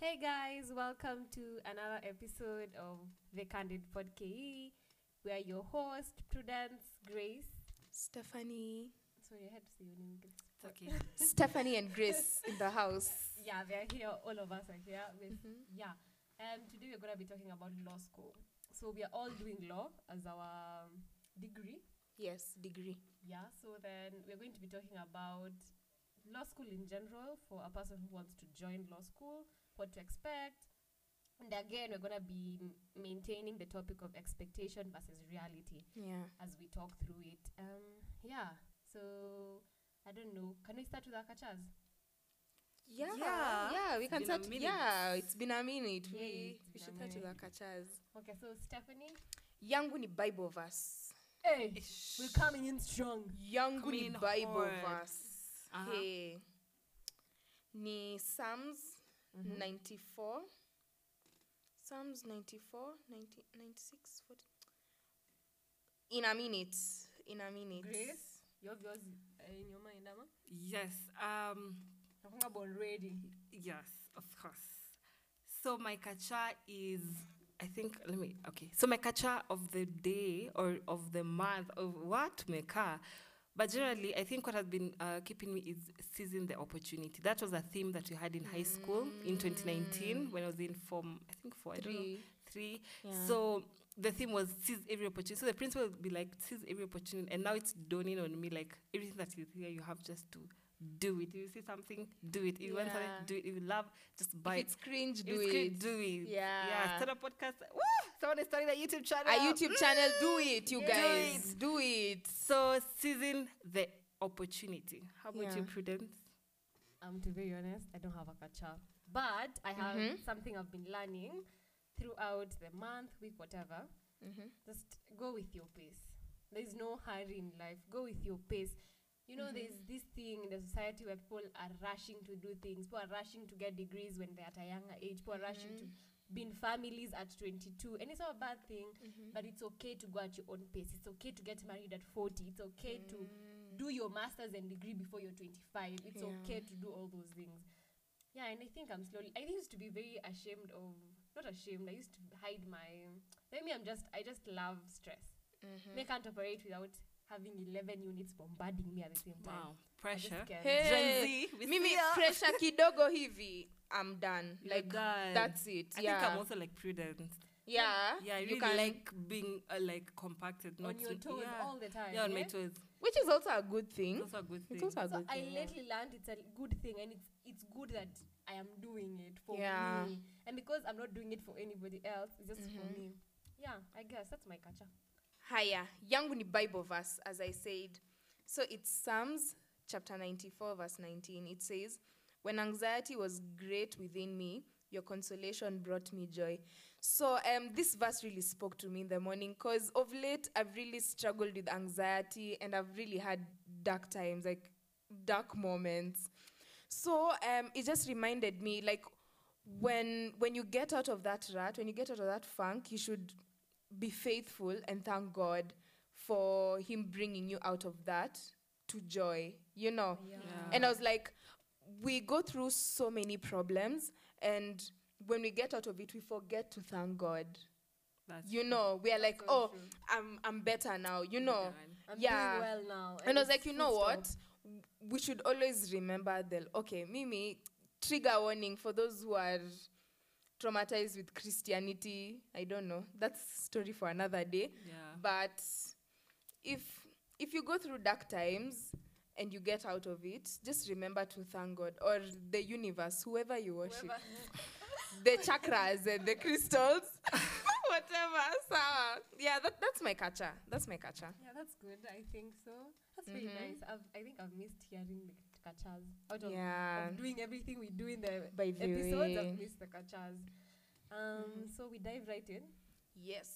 Hey guys, welcome to another episode of the Candid Podcast. We are your host, Prudence Grace. Stephanie. Sorry, I had to say your name. Grace. It's okay. Stephanie and Grace in the house. Yeah, they're here. All of us are here. With, Mhm. Yeah, and today we're gonna be talking about law school. So we are all doing law as our um, degree. Yes, degree. Yeah, so then we're going to be talking about law school in general for a person who wants to join law school, what to expect. And again, we're going to be maintaining the topic of expectation versus reality Yeah. as we talk through it. Um, yeah, so I don't know. Can we start with our kachas? Yeah. Yeah, Yeah, we it's can start. Yeah, it's been a minute. Yeah, we we should start with our minute. kachas. Okay, so Stephanie. Yangu ni Bible verse. Hey, we're coming in strong. Yangu Coming ni Bible hard. verse. Uh-huh. Hey. Ni Psalms Mhm. 94. Psalms 94, 90, 96, 40. In a minute. In a minute. Grace, you have yours uh, in your mind, Ama? Yes. Um. Nakunga born ready. Yes. Of course. So my kacha is. I think. Let me. Okay. So my kacha of the day or of the month of what meka. But generally, I think what has been uh, keeping me is seizing the opportunity. That was a theme that we had in high school in 2019 when I was in form, I think four, I don't know, Three. three. Yeah. So the theme was seize every opportunity. So the principal would be like, seize every opportunity. And now it's dawning on me like everything that is here, you have just to do it. If you see something, do it. If you want something, do it. If you love, just buy if it. it's cringe, do it's it. do it. Yeah. Yeah. Start a podcast. Woo! Someone is starting a YouTube channel. a YouTube channel. Do it, you Do guys. it. Do it. So seizing the opportunity. How about you, Yeah. Prudence? Um, to be very honest, I don't have a kacha, but I have Mhm. something I've been learning throughout the month, week, whatever. Mm-hmm. Just go with your pace. There's no hurry in life. Go with your pace. You know, there's mm-hmm. this thing in the society where people are rushing to do things. People are rushing to get degrees when they're at a younger age. People are rushing to mm-hmm. be in families at 22. And it's not a bad thing, mm-hmm. but it's okay to go at your own pace. It's okay to get married at 40. It's okay to mm. do your master's and degree before you're 25. It's Yeah. okay to do all those things. Yeah, and I think I'm slowly. I used to be very ashamed of, not ashamed. I used to hide my. Maybe I'm just. I just love stress. Mm-hmm. I can't operate without having 11 units bombarding me at the same time. Wow. Pressure. can't. Hey, Gen Z, we Mimi see ya. pressure kidogo hivi. I'm done. You're like done. that's it. I yeah. think I'm also like Prudence. yeah. Yeah, I you really can- like being uh, like compacted, not On your so- toes yeah. all the time. Yeah, on my eh? toes. which is also a good thing. It's also a good thing. It's also a So good I thing. yeah. lately learned it's a good thing, and it's it's good that I am doing it for Yeah. me. And because I'm not doing it for anybody else, it's just for Mhm. me. Yeah, I guess that's my kacha. Haya, yangu ni Bible verse, as I said. So it's Psalms chapter 94, verse 19. It says, When anxiety was great within me, your consolation brought me joy. So um, this verse really spoke to me in the morning because of late I've really struggled with anxiety and I've really had dark times, like dark moments. So um, it just reminded me, like, when when you get out of that rut, when you get out of that funk, you should be faithful and thank God for Him bringing you out of that to joy, you know. Yeah. And I was like, we go through so many problems, and when we get out of it, we forget to thank God. That's You know, we are like, so oh, true. I'm I'm better now, you know. done. I'm yeah. doing well now. And I was like, you know what? stop. We should always remember the okay, Mimi, trigger warning for those who are traumatized with Christianity. I don't know. That's story for another day. Yeah. But if if you go through dark times and you get out of it, just remember to thank God or the universe, whoever you worship, the chakras and the crystals, whatever. So yeah, that, that's my kacha. That's my kacha. Yeah, that's good. I think so. That's really Mhm. nice. I've, I think I've missed hearing the kachas out of, Yeah. of doing everything we do in the By episodes. I've viewing. missed the kachas. Um, So we dive right in. Yes.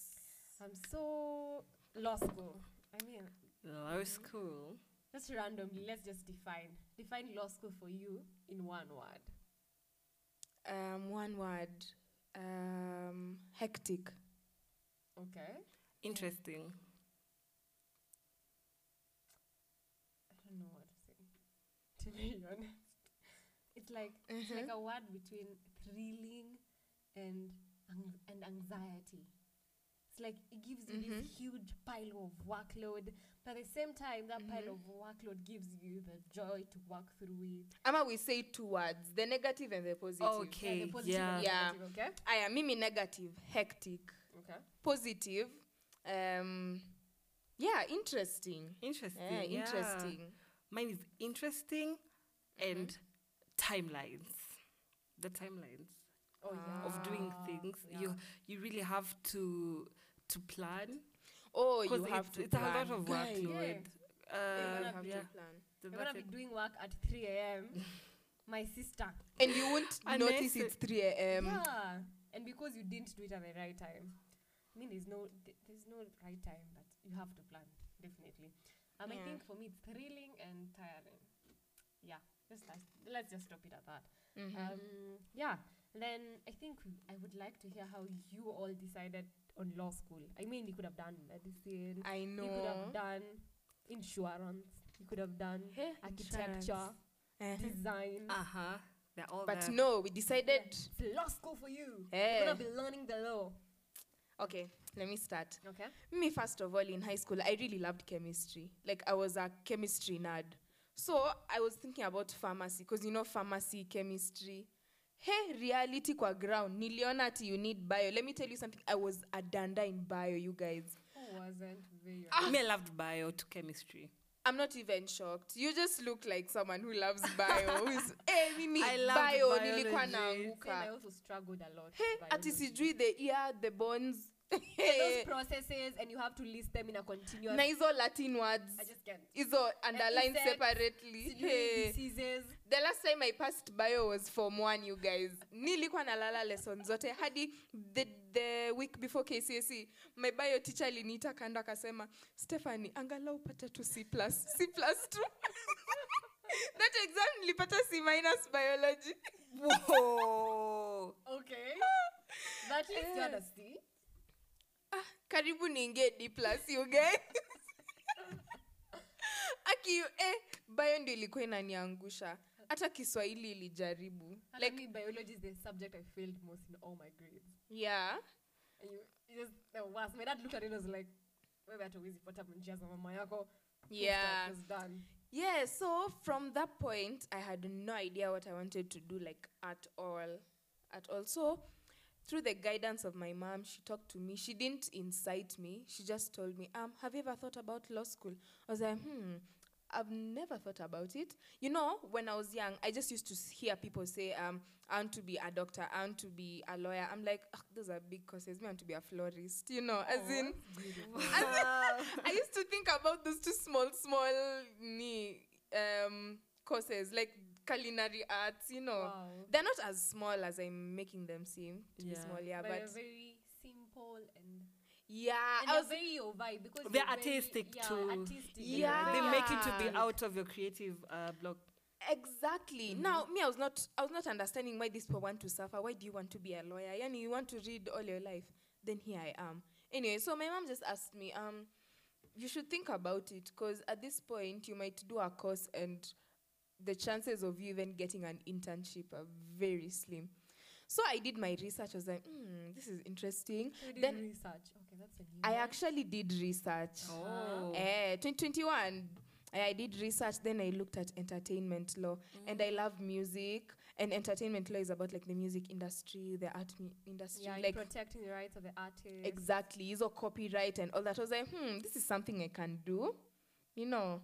I'm so law school. I mean, law school. just randomly, let's just define define law school for you in one word. Um, one word. Um, hectic. Okay. Interesting. I don't know what to be honest, it's like it's like mm-hmm. a word between thrilling and ang- and anxiety. It's like it gives you this mm-hmm. huge pile of workload, but at the same time, that pile mm-hmm. of workload gives you the joy to work through it. Ama we say two words, the negative and the positive. Yeah, Okay, the positive yeah. and Yeah. negative, okay? Aya, mimi negative, hectic. Okay. Positive, um, yeah, interesting. Interesting. Yeah, yeah. interesting. Mine is interesting and timelines. The timelines Oh yeah. of doing things. You you really have to to plan. Oh, you have it's, to it's plan. a lot of Guy. workload. You Uh, have to yeah. plan. the You're gonna be doing work at 3 a.m. My sister. And you won't Unless notice it's 3 a.m. yeah. And because you didn't do it at the right time. I mean, there's no th- there's no right time, but you have to plan definitely. Um, I think for me it's thrilling and tiring. Yeah, just let's, let's just stop it at that. Mm-hmm. Um, yeah. Then I think I would like to hear how you all decided on law school. I mean, you could have done medicine. I know. You could have done insurance. You could have done Hey, architecture, Uh-huh. design. Uh-huh. They're all But there. no, we decided. It's law school for you. Eh. You're gonna be learning the law. Okay, let me start. Okay. Me, first of all, in high school, I really loved chemistry. Like, I was a chemistry nerd. So, I was thinking about pharmacy, because you know, pharmacy, chemistry. Hey, reality kwa ground. Niliona ati you need bio. Let me tell you something. I was a danda in bio, you guys. Who wasn't very ah. Me, I loved bio to chemistry. I'm not even shocked. You just look like someone who loves bio. Who's, hey, mimi, I loved bio, nilikuwa biology. Same, I naanguka. also struggled a lot. Hey, with ati sijui the ear, the bones. Yeah, Hey, those processes and you have to list them in a continuous na hizo latin words I just can't. hizo underlined insects, separately Sijui hey. diseases. the last time i passed bio was form one you guys nilikuwa nalala lesson zote hadi the, the week before kcse my bio teacher aliniita kando akasema stephani angalau pata tu c plus c plus tu that exam nilipata c minus biology Whoa. Okay. That is yeah. C. ah, karibu niingie d plus you guys aki eh, ndio ilikuwa inaniangusha hata kiswahili ilijaribu Like like biology is the subject I failed most in all my grades. yeah And you, you just the worst. My dad looked at it and was like, wewe hata huwezi fuata njia za mama yako. Yeah. stop, done. Yeah, so from that point, I had no idea what I wanted to do, like at all. At all. So, through the guidance of my mom, she talked to me. She didn't incite me. She just told me, um, have you ever thought about law school? I was like, hmm, I've never thought about it. You know, when I was young, I just used to hear people say, um, I want to be a doctor, I want to be a lawyer. I'm like, "Ugh, those are big courses. Me, I want to be a florist, you know, as in, I used to think about those two small, small ni, um, courses like culinary arts. You know, Wow. they're not as small as I'm making them seem to be Yeah. small. Yeah, but, but, they're very simple and yeah, and I they're was very your vibe because They're you're very- artistic yeah, too. Artistic. Yeah. They make you to be out of your creative uh, block. exactly now. Me, I was not. I was not understanding why these people want to suffer. Why do you want to be a lawyer? Yani, you want to read all your life. Then here I am. Anyway, so my mom just asked me, um, you should think about it because at this point you might do a course and the chances of you even getting an internship are very slim. So I did my research. I was like, hmm, this is interesting. You did Then research. Okay, that's a new I one. actually did research. Oh. Eh, 2021. I I did research, then I looked at entertainment law, and I love music. And entertainment law is about like the music industry, the art industry, yeah, like protecting the rights of the artist. exactly, is copyright and all that. I was like, hmm, this is something I can do, you know.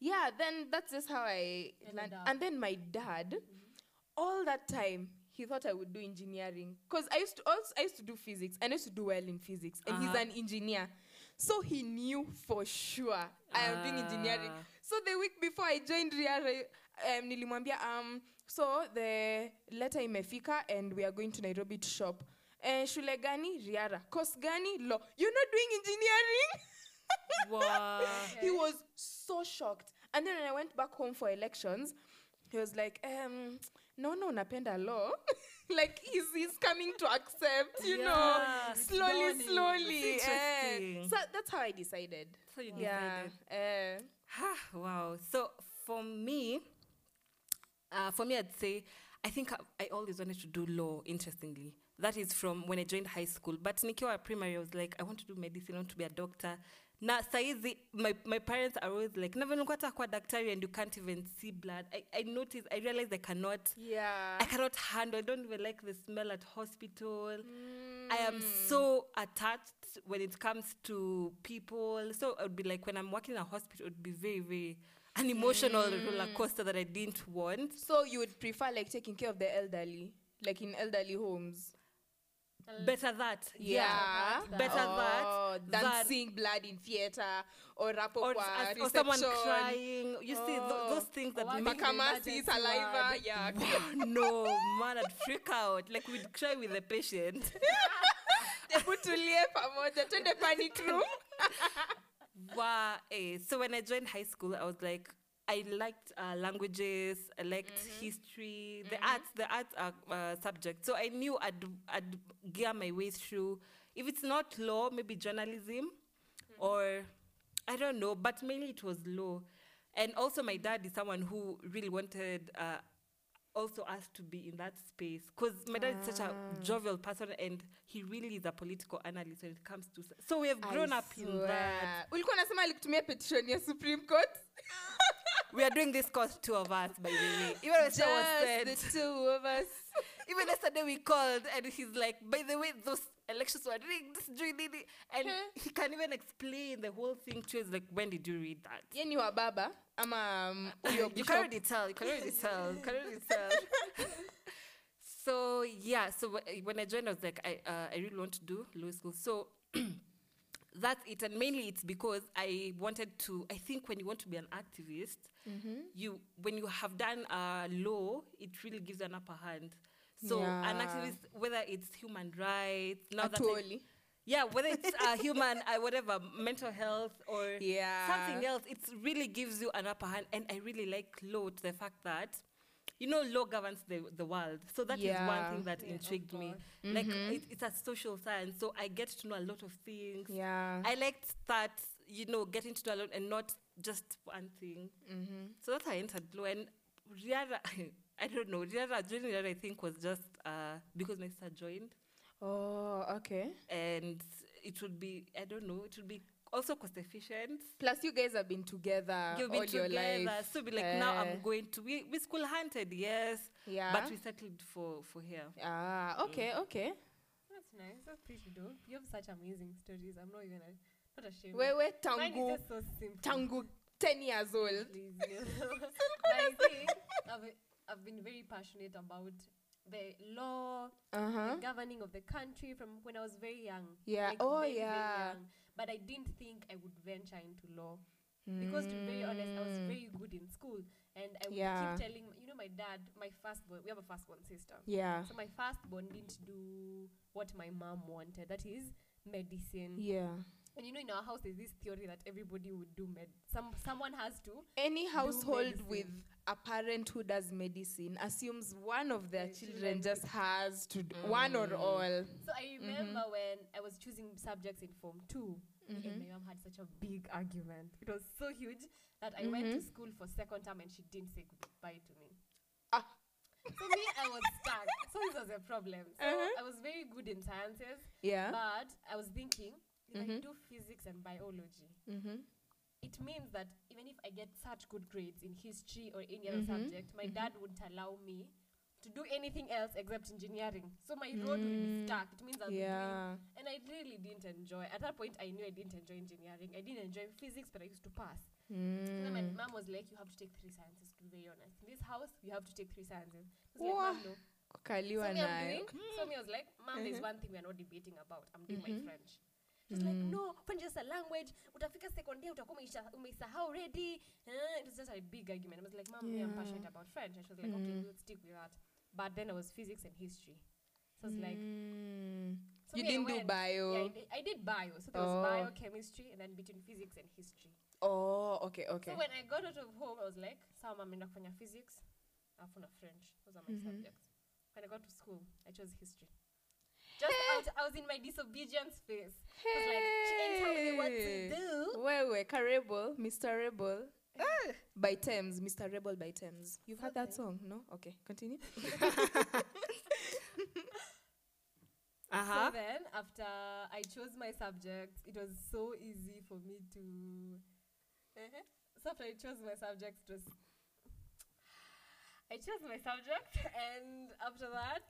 Yeah, then that's just how I learned. And then my dad, all that time, he thought I would do engineering because I used to also I used to do physics and I used to do well in physics, and Uh-huh. he's an engineer, so he knew for sure I am doing engineering. Ah. So the week before I joined Riara, um, nilimwambia um, so the letter in imefika and we are going to Nairobi to shop. Eh, shule gani? Riara. Course gani? Law. You're not doing engineering? Wow. he was so shocked. And then when I went back home for elections, he was like, um, no, no, napenda law. like he's, he's coming to accept, you know, Yeah, it's slowly, dawning. slowly. That's eh. interesting. So that's how I decided. So you Yeah. decided. eh. Ah, wow. So for me, Uh, for me, I'd say I think I, I always wanted to do law. Interestingly, that is from when I joined high school. But nikiwa primary, I was like, I want to do medicine. I want to be a doctor. Na saizi, my, my parents are always like, never kwa daktari and you can't even see blood. I, I notice I realize I cannot Yeah. I cannot handle. I don't even like the smell at hospital. I am Mm. so attached when it comes to people. So would be like when I'm working in a hospital, it would be very, very an emotional Mm. roller coaster that I didn't want. So you would prefer like taking care of the elderly, like in elderly homes. Better that, Yeah, better that oh, than than- seeing blood in theater or rapo Or, kwa as- or someone crying. You see, th- Oh. those things that Or make working- Makamasi, Emergency saliva, ward. yeah. no man, I'd freak out. Like we'd cry with the patient. Hebu tulie pamoja, twende panic room. Wow. Eh, so when I joined high school, I was like, I liked uh, languages, I liked history, the arts. The arts are uh, subject. So I knew I'd I'd gear my way through. If it's not law, maybe journalism, or I don't know. But mainly it was law, and also my dad is someone who really wanted. Uh, also us to be in that space because my dad is such a jovial person and he really is a political analyst when it comes to so we have grown I up in that ulikuwa alikutumia petition ya supreme court we are doing this course two of us, by the way. Even said, just the two of us even yesterday we called and he's like, by the way, those elections were rigged, this doing and he can even explain the whole thing to us. Like, when did you read that? ye ni wa baba ama um, you can already tell. You can already tell. You can already tell. so yeah. So when I joined, I was like, I uh, I really want to do law school. So. That's it, and mainly it's because I wanted to. I think when you want to be an activist, you when you have done uh, law, it really gives you an upper hand. So an activist, whether it's human rights, now that I- yeah, whether it's uh, human, uh, whatever, mental health or Yeah. something else, it really gives you an upper hand. And I really like law to the fact that, you know, law governs the, the world. So that is one thing that Yeah, intrigued me. course. Like, it, it's a social science, so I get to know a lot of things. Yeah. I liked that, you know, getting to know a lot and not just one thing. mm-hmm. So that's how I entered law. And Riara, I don't know, Riara, joining Riara, I think, was just uh, because my sister joined Oh, okay. and it would be I don't know, it would be also cost efficient. Plus, you guys have been together You'll all be your life. so be like now Eh. I'm going to we we school hunted, yes, Yeah. but we settled for for here. ah, okay, okay. That's nice. That's pretty dope. You have such amazing stories. I'm not even a, not ashamed. Wewe Mine is tangu so simple. tangu 10 years old. Please, no. But I think I've, I've been very passionate about the law, Uh-huh. the governing of the country from when I was very young. Yeah. Like, Oh, very, very yeah. young. But I didn't think I would venture into law. Because to be very honest, I was Mm. very good in school. And I would Yeah. keep telling, you know, my dad, my firstborn, we have a firstborn sister. Yeah. So my firstborn didn't do what my mom wanted. That is medicine. Yeah. And you know, in our house, there's this theory that everybody would do med. Some someone has to. Any household with a parent who does medicine assumes one of their Their children children just has to do one or all. So I remember when I was choosing subjects in Form 2 and my mom had such a big argument. It was so huge that I went to school for second term and she didn't say goodbye to me. Ah. So me, I was stuck. So this was a problem. So Uh-huh. I was very good in sciences, Yeah. but I was thinking if I Mhm. do physics and biology, Mm-hmm. It means that even if I get such good grades in history or any other Mhm, subject, my dad wouldn't allow me to do anything else except engineering. So my road will be Mm, stuck. It means I'll be doing and I really didn't enjoy. At that point, I knew I didn't enjoy engineering. I didn't enjoy physics, but I used to pass. So then my Mm. mom was like, "You have to take three sciences." To be very honest, in this house, you have to take three sciences. I was like, no." So me, I'm doing. So me, I was like, "Mom, there's Mhm. one thing we are not debating about. I'm doing my Mhm. French." She's like, Mm. "No, French just a language. Utafika second year, utakuwa umeisahau already." Uh, it was just a big argument. I was like, "Mom, me, I'm passionate about French." And she was like, "Okay, Mm. we'll stick with that." But then I was physics and history. So I was like, Mm. so you didn't do bio. Yeah, I did, I did bio. So there was Oh. biochemistry and then between physics and history. Oh, okay, okay. So when I got out of home, I was like, sawa mama naenda kufanya physics, alafu na French. Those are my Mhm. subjects. When I got to school, I chose history. Just out, I was in my disobedience phase. I was like, she ain't telling me what to Hey. do. Wewe, karibu, Mr. Rebel. by Thames, Mr. Rebel by Thames. You've heard that song, no? Okay, continue. Uh So huh. then, after I chose my subjects, it was so easy for me to. Uh-huh. So after I chose my subjects, it was. I chose my subject, and after that,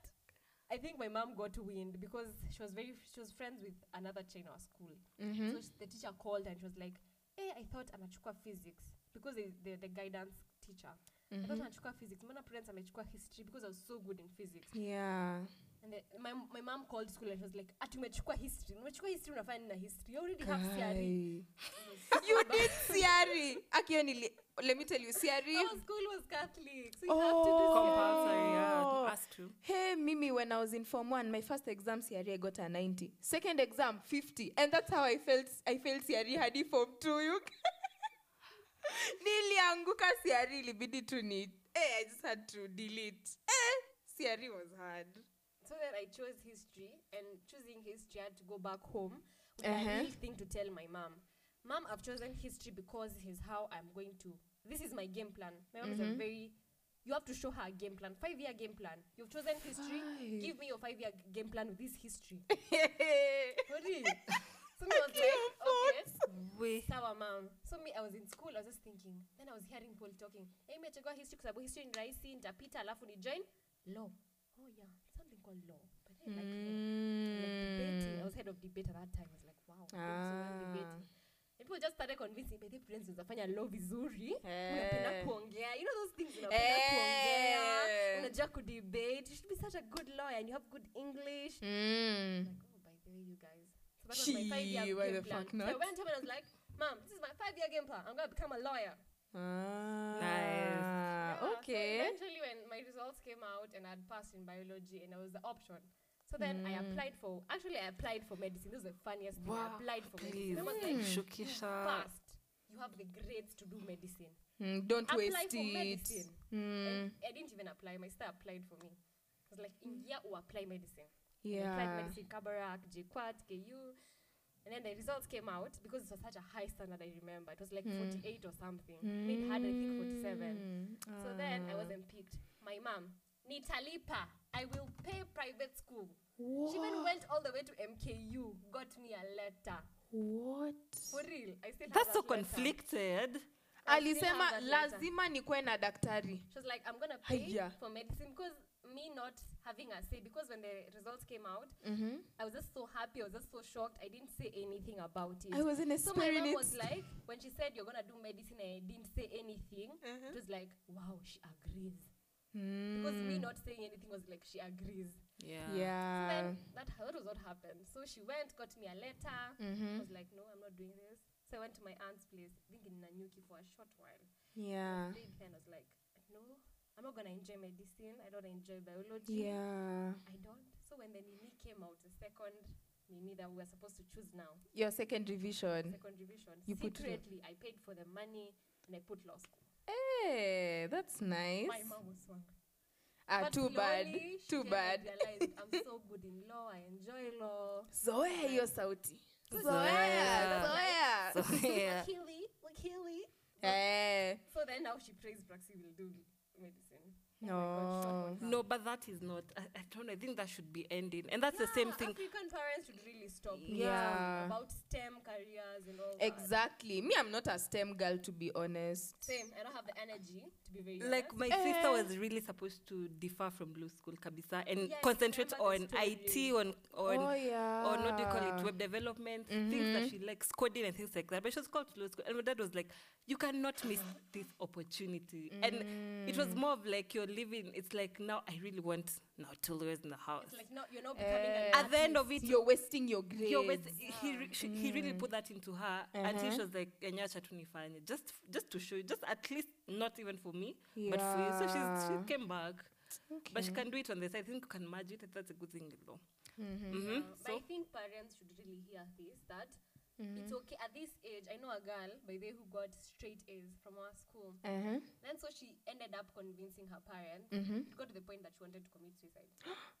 I think my mom got wind because she was very she was friends with another child in our school. Mm-hmm. So sh- the teacher called and she was like, "Hey, I thought anachukua physics because they, the guidance teacher. I thought anachukua physics. Mbona parents amechukua history because I was so good in physics." Yeah. And the, my my mom called school and she was like, "Ati umechukua history. Umechukua history unafanya nini na history. You already have theory." You did Siari. Akionili. Let me tell you, Siari. Our school was Catholic, so you have to do Oh. Compulsory, yeah. Oh. to. Hey, Mimi, when I was in Form 1, my first exam CRE, I got a 90. Second exam, 50. And that's how I felt I failed CRE hadi Form 2. You Nilianguka CRE ilibidi tu ni. Eh, I just had to delete. Eh, CRE was hard. So then I chose history, and choosing history, I had to go back home with Uh-huh. a real thing to tell my mom. Mom, I've chosen history because this is how I'm going to. This is my game plan. My mom is a Mhm. very. You have to show her a game plan, five year game plan. You've chosen history. Five. Give me your five year game plan with this history. what is? So me I was like, okay. We. sawa mom so me i was in school i was just thinking then i was hearing Paul talking hey mechagua history kwa sababu history ni rahisi nitapita alafu ni join law called law but I like law. like debating i was head of debate at that time i was like wow I'm doing so well in Ah. debating and people just started convincing me the friends unafanya law vizuri unapenda Eh. kuongea you know those things unapenda kuongea Eh. unajua kudebate you should be such a good lawyer and you have good english Mm. like, oh, by the way, you guys. So that was my five year why game the plan. fuck So I went home and I was like, Mom, this is my five year game plan. I'm going to become a lawyer. Ah, Yeah, So okay. eventually, when my results came out and I'd passed in biology and I was the option. So then I Mm. applied for, actually, I applied for medicine. This was the funniest thing. I applied for Please. medicine. I was like, you Shukisha. passed. You have the grades to do medicine. Mm, don't Apply waste for it. medicine. Mm, And I didn't even apply. My sister applied for me. I was like, in year, or apply medicine. I applied medicine, Kabarak, JKUAT, KU. And then the results came out because it was such a high standard, I remember. It was like Mm. 48 or something. Made had, I think, 47. Mm, So then I ah. wasn't picked. My mom, Nitalipa, I will pay private school. What? She even went all the way to MKU, got me a letter. What? For real. I still have That's so that letter. conflicted. I still alisema have that letter. lazima nikuwe na daktari She was like, I'm gonna pay Haya. for medicine because me not having a say because when the results came out, mm-hmm. I was just so happy. I was just so shocked. I didn't say anything about it. i was in a so my spirit mom was like, when she said you're gonna do medicine, I didn't say anything. Uh-huh. It was like, wow, she agrees. Because me Mm. not saying anything was like she agrees. Yeah. So yeah then that, that was what happened. So she went, got me a letter. I mm-hmm. was like, no, I'm not doing this. So I went to my aunt's place, I think in Nanyuki for a short while. yeah and I was like, no, I'm not gonna enjoy medicine. I don't enjoy biology. yeah I don't. So when the Nini came out, the second Nini that we were supposed to choose now, your second revision second revision, You secretly I paid for the money and I put law school. hey that's nice My mom was swung. ah But too bad too bad realized I'm so good in law. I enjoy law. zoea hiyo sauti zoea So, yeah. Wakili, wakili. eh So then now she prays Braxi will do medicine. No. Oh my God, shot on her. No, but that is not. I, I don't know. I think that should be ending, and that's the same Yeah, thing. African parents should really stop. Yeah. About STEM careers and all that. exactly me i'm not a stem girl to be honest Same. I don't have the energy to be very Like honest. my sister Eh. was really supposed to differ from blue school kabisa and Yes, concentrate on IT, on on oh yeah on what do you call it, web development, things that she likes, coding and things like that. But she was called to law school, and my dad was like, "You cannot miss this opportunity." And it was Mm. more of like you're living. It's like now I really want now two lawyers in the house. It's like not you're not becoming an At the end of it, you're wasting your grades Yo, but he, re- she, he really put that into her until she Uh-huh. was like, "Enyacha tu nifanye," just just to show you, just at least not even for me, but for you. So she's, she came back, but she can do it on the side. I think you can merge it. That's a good thing, though. Mhm. hmm Yeah, But I think parents should really hear this that Mm-hmm. it's okay at this age. I know a girl by the way who got straight A's from our school. Uh-huh. Then so she ended up convincing her parents. Mhm. It got to the point that she wanted to commit suicide.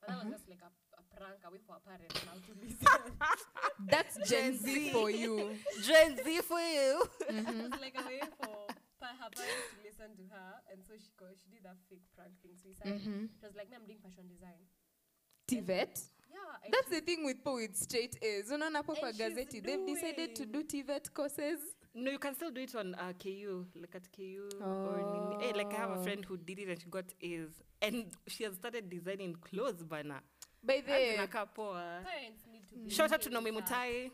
But that was just like a, a prank away for her parents now to listen. That's Gen Z for you. Gen Z for you. it's like a way for her parents to listen to her, and so she go, she did that fake prank thing. So he said, Mhm. it was like, me, I'm doing fashion design. TVET. Yeah. and That's she- the thing with people with straight A's. Unaona hapo kwa And she's gazeti. They've decided to do TVET courses. No, you can still do it on uh, KU, like at KU or Nini. Hey, like I have a Oh. friend who did it and she got A's, and she has started designing clothes, bana. By the Zinakaa poa. parents need to be Shout out okay to Nomi with. Mutai.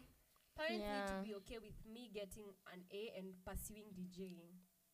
Parents need to be okay with me getting an A and pursuing DJing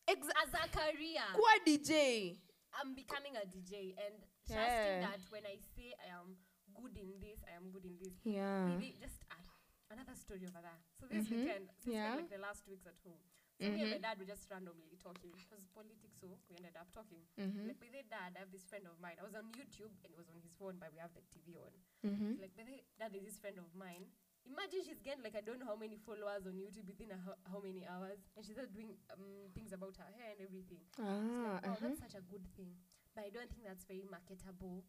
ex- as a career. kuwa DJ. I'm becoming a DJ and trusting Yeah. that when I say I am good in this, I am good in this. Yeah. Maybe just add another story over there. So this Mhm. weekend, since Yeah. like the last weeks at home, so me and my Mhm. dad were just randomly talking because politics. So we ended up talking. Mhm. Like with their dad, I have this friend of mine. I was on YouTube and it was on his phone, but we have the TV on. Mhm. Like with their dad, is this friend of mine. Imagine she's getting like I don't know how many followers on YouTube within a, ho- how many hours, and she's doing um, things about her hair and everything. Ah, like, wow, uh-huh. that's such a good thing. But I don't think that's very marketable.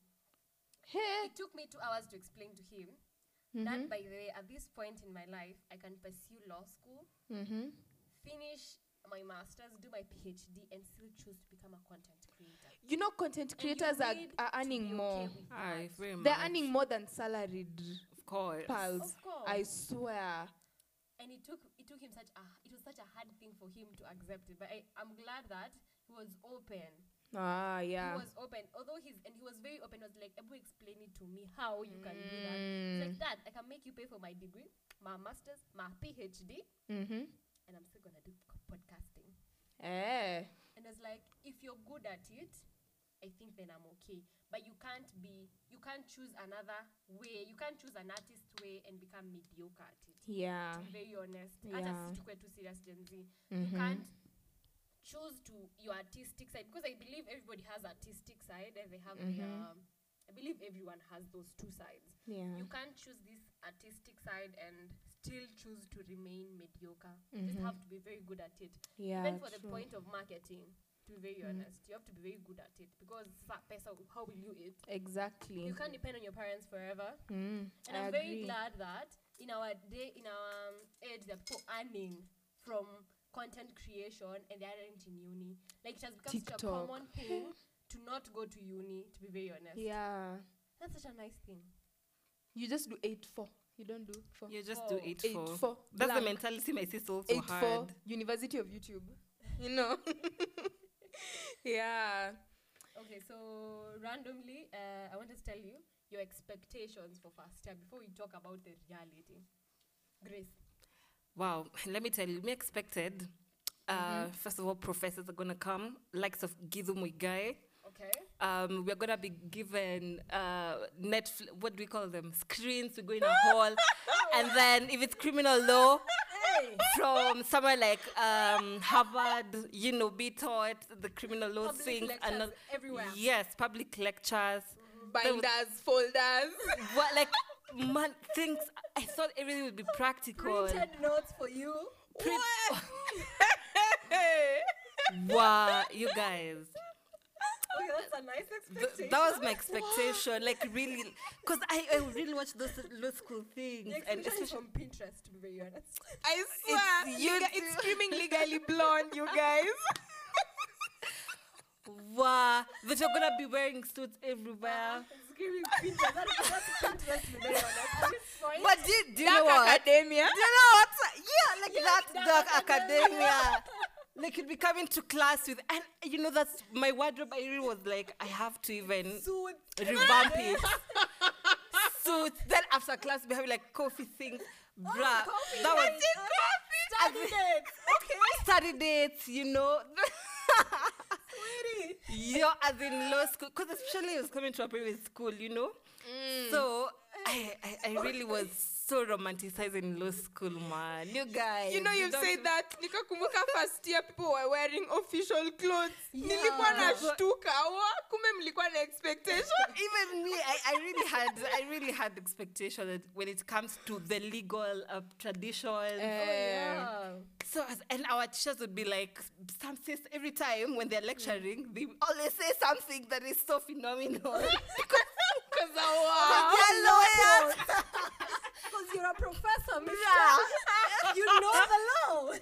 Hey. It took me two hours to explain to him that, Mhm. by the way, at this point in my life, I can pursue law school, Mhm. finish my master's, do my PhD, and still choose to become a content creator. You know, content creators are, are earning be okay more. Aye, They're much. earning more than salaried Of course. pals. Of course. I swear. and it took it took him such a it was such a hard thing for him to accept it. But I, I'm glad that he was open. Ah, yeah. He was open. Although he's and he was very open. Was like, Ebu, explain it to me how you can do that. He's like Mm. that. I can make you pay for my degree, my master's, my PhD, Mhm. and I'm still gonna do podcasting. Eh. And it's like, if you're good at it, I think then I'm okay. But you can't be, you can't choose another way. You can't choose an artist way and become mediocre at it. Yeah. To be very honest. Yeah. sisi tukuwe tu serious Gen Z. You Mhm. can't choose to your artistic side because I believe everybody has artistic side and they have Mhm. their. Um, I believe everyone has those two sides. Yeah. You can't choose this artistic side and still choose to remain mediocre. You just Mhm. have to be very good at it. Yeah. Even for the point of marketing, to be very Mhm. honest, you have to be very good at it because sa- pesa, how will you eat? Exactly. You can't depend on your parents forever. Mm, And I I'm very glad that in our day, in our um, age, are people earning from content creation and they aren't in uni. Like it has become such a common thing to not go to uni, to be very honest. Yeah. That's such a nice thing. You just do eight four. You don't do four. You just Four. do eight, Eight four. four. That's the mentality my sister also Eight had. four. University of YouTube. You know. yeah. Okay, so randomly, uh, I want to tell you your expectations for first year before we talk about the reality. Grace. Wow, let me tell you, me expected. Uh, Mm-hmm. First of all, professors are gonna come, likes of Githu Muigai. Okay. Um, we're gonna be given uh, Netflix. What do we call them? Screens. We go in a hall, and then if it's criminal law, from somewhere like um, Harvard, you know, be taught the criminal law Public things lectures and all- everywhere. Yes, public lectures. Binders, folders. What like man things? I thought everything would be practical. Printed notes for you. Print- wow, you guys. Oh, okay, that's a nice Th- that was my expectation, like really, because I, I really watch those law school things, and expectation especially from Pinterest, to be very honest. I swear. It's you it's screaming legally blonde, you guys. wow, that you're gonna be wearing suits everywhere. Screaming Pinterest. That is, that's Pinterest, to be very honest. At this point, But do, do you Dark know what? academia. Do you know what? Yeah, like that Dark dark academia. academia. like you'd be coming to class with, and you know that's my wardrobe. I really was like, I have to even suit. revamp it. Suits. Then after class, we have like coffee things, oh, bruh. coffee that was dates. Study dates. Okay. study dates, you know. You're as in law school, because especially I was coming to a private school, you know. Mm. So I, I, I really was so romanticizing law school, man. You guys. You know, you've don't said that. Nikakumbuka first year people were wearing official clothes. Yeah. Nilikuwa nashtuka. Wa, kumbe mlikuwa na expectation. even me, I, I really had I really had expectation that when it comes to the legal uh, traditions. Oh, yeah. so and our teachers would be like some every time when they're lecturing, they always say something that is so phenomenal. Because But they're lawyers. Because you're a professor, mister. Yeah. you know the law.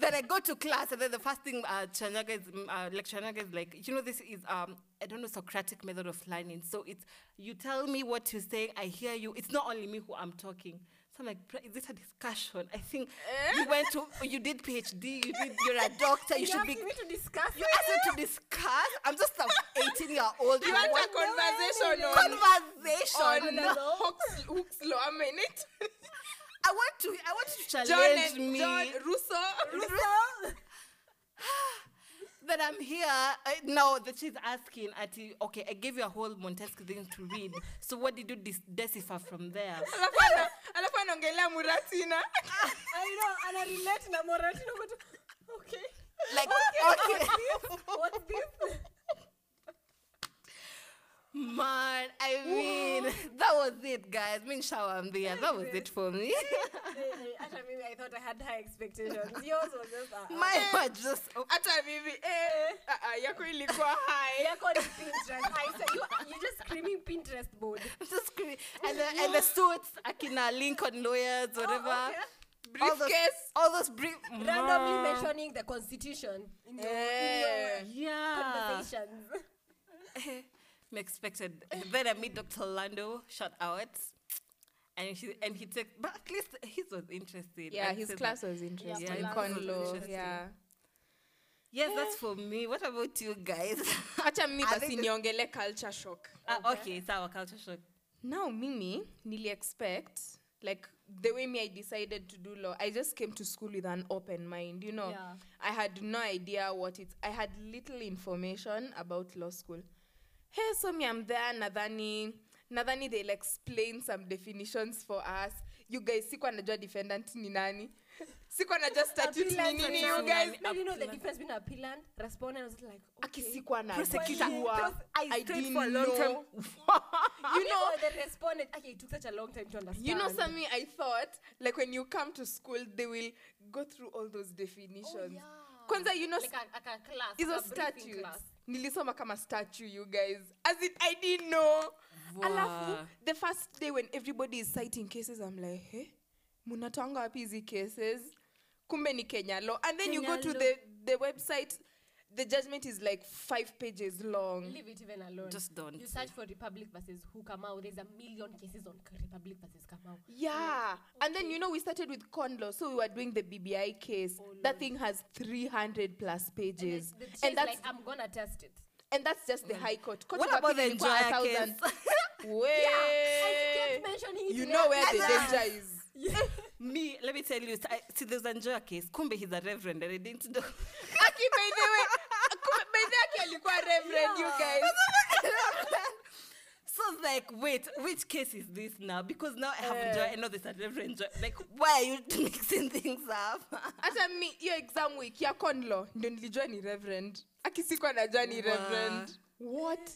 then I go to class, and then the first thing uh, Chanyaga is, mm, uh, like Chanyaga is like, you know, this is um, I don't know, Socratic method of learning. So it's you tell me what you're saying, I hear you. It's not only me who I'm talking. So I'm like, "Bro, is this a discussion? I think you went to, you did PhD, you did, you're a doctor, you, You should asked be. me to discuss You asked me to discuss. I'm just an 18 year old. You want a conversation on, conversation? on no. Hooks, Hooks Law a minute? I want to. I want you to John challenge and me. John Russo. that I'm here. Uh, no, that she's asking. At okay, I gave you a whole Montesquieu thing to read. So what did you dis- decipher from there? Alafu ana- alafu anaongelea Muratina. I know, and I relate na Moratino, but okay. Like okay, What's this? Man. I mean, that was it, guys. Mean shower, I'm there. That was it for me. Actually, maybe I thought I had high expectations. Yours was just uh, Mine was just. Oh, Hata mimi eh, ah, ah, yako ilikuwa high. You're calling Pinterest. I said you you just screaming Pinterest board. just screaming. And the and the suits, Akina Lincoln lawyers, whatever. Oh, okay. All those, Briefcase. all those brief. Randomly Man. mentioning the constitution in your, Eh. in your Yeah. conversations. Expected. then I meet Dr. Lando, shout out. And he and he took but at least his was interesting. Yeah, I'd his class was interesting. Yeah, Yeah, Con law, interesting. yeah. Yes, that's for me. What about you guys? Acha mimi basi think- niongele culture shock. Ah, okay, it's our culture shock. Now mimi nili expect like the way me I decided to do law, I just came to school with an open mind, you know. Yeah. I had no idea what it I had little information about law school. Hey, so me I'm there nadhani nadhani they'll explain some definitions for us. You guys sikuwa najua defendant ni nani. Sikuwa najua statute ni nini you guys. Now you know the difference between appellant, respondent. Was like, okay. sikuwa Prosecutor. najua. I didn't for a long time. know. You know the respondent. Okay, it took such a long time to understand. You know, Sammy, I thought like when you come to school, they will go through all those definitions. oh, yeah. Kwanza, you know, like a, like a class. hizo a statutes. class. Nilisoma kama statue, you guys. As it, I didn't know. Alafu, the first day when everybody is citing cases, I'm like, hey, munatanga wapi hizi cases? Kumbe ni Kenya law. And then you go to law. the, the website, the judgment is like five pages long. Leave it even alone. Just don't. You search for Republic versus Who Kamau. There's a million cases on Republic versus Kamau. Yeah. Mm. And then, you know, we started with con law. So we were doing the BBI case. Oh, that thing has 300 plus And, pages. then the And that's, like, I'm gonna test it. and that's just the mm. high court. Court What about the appeal Njoya case? Way. And he kept mentioning it. You know where the danger is. Me, let me tell you, I, see, there's a Njoya case. Kumbe, he's a reverend, and I didn't know. Aki, by the way, kumbe- by the way, Aki alikuwa reverend, you guys. So I was like, wait, which case is this now? Because now I have Eh. Joy, I know there's a Reverend Joy. Like, why are you mixing things up? hata mi hiyo exam week ya con law ndio nilijua ni reverend akisikuwa najua ni Wow. reverend what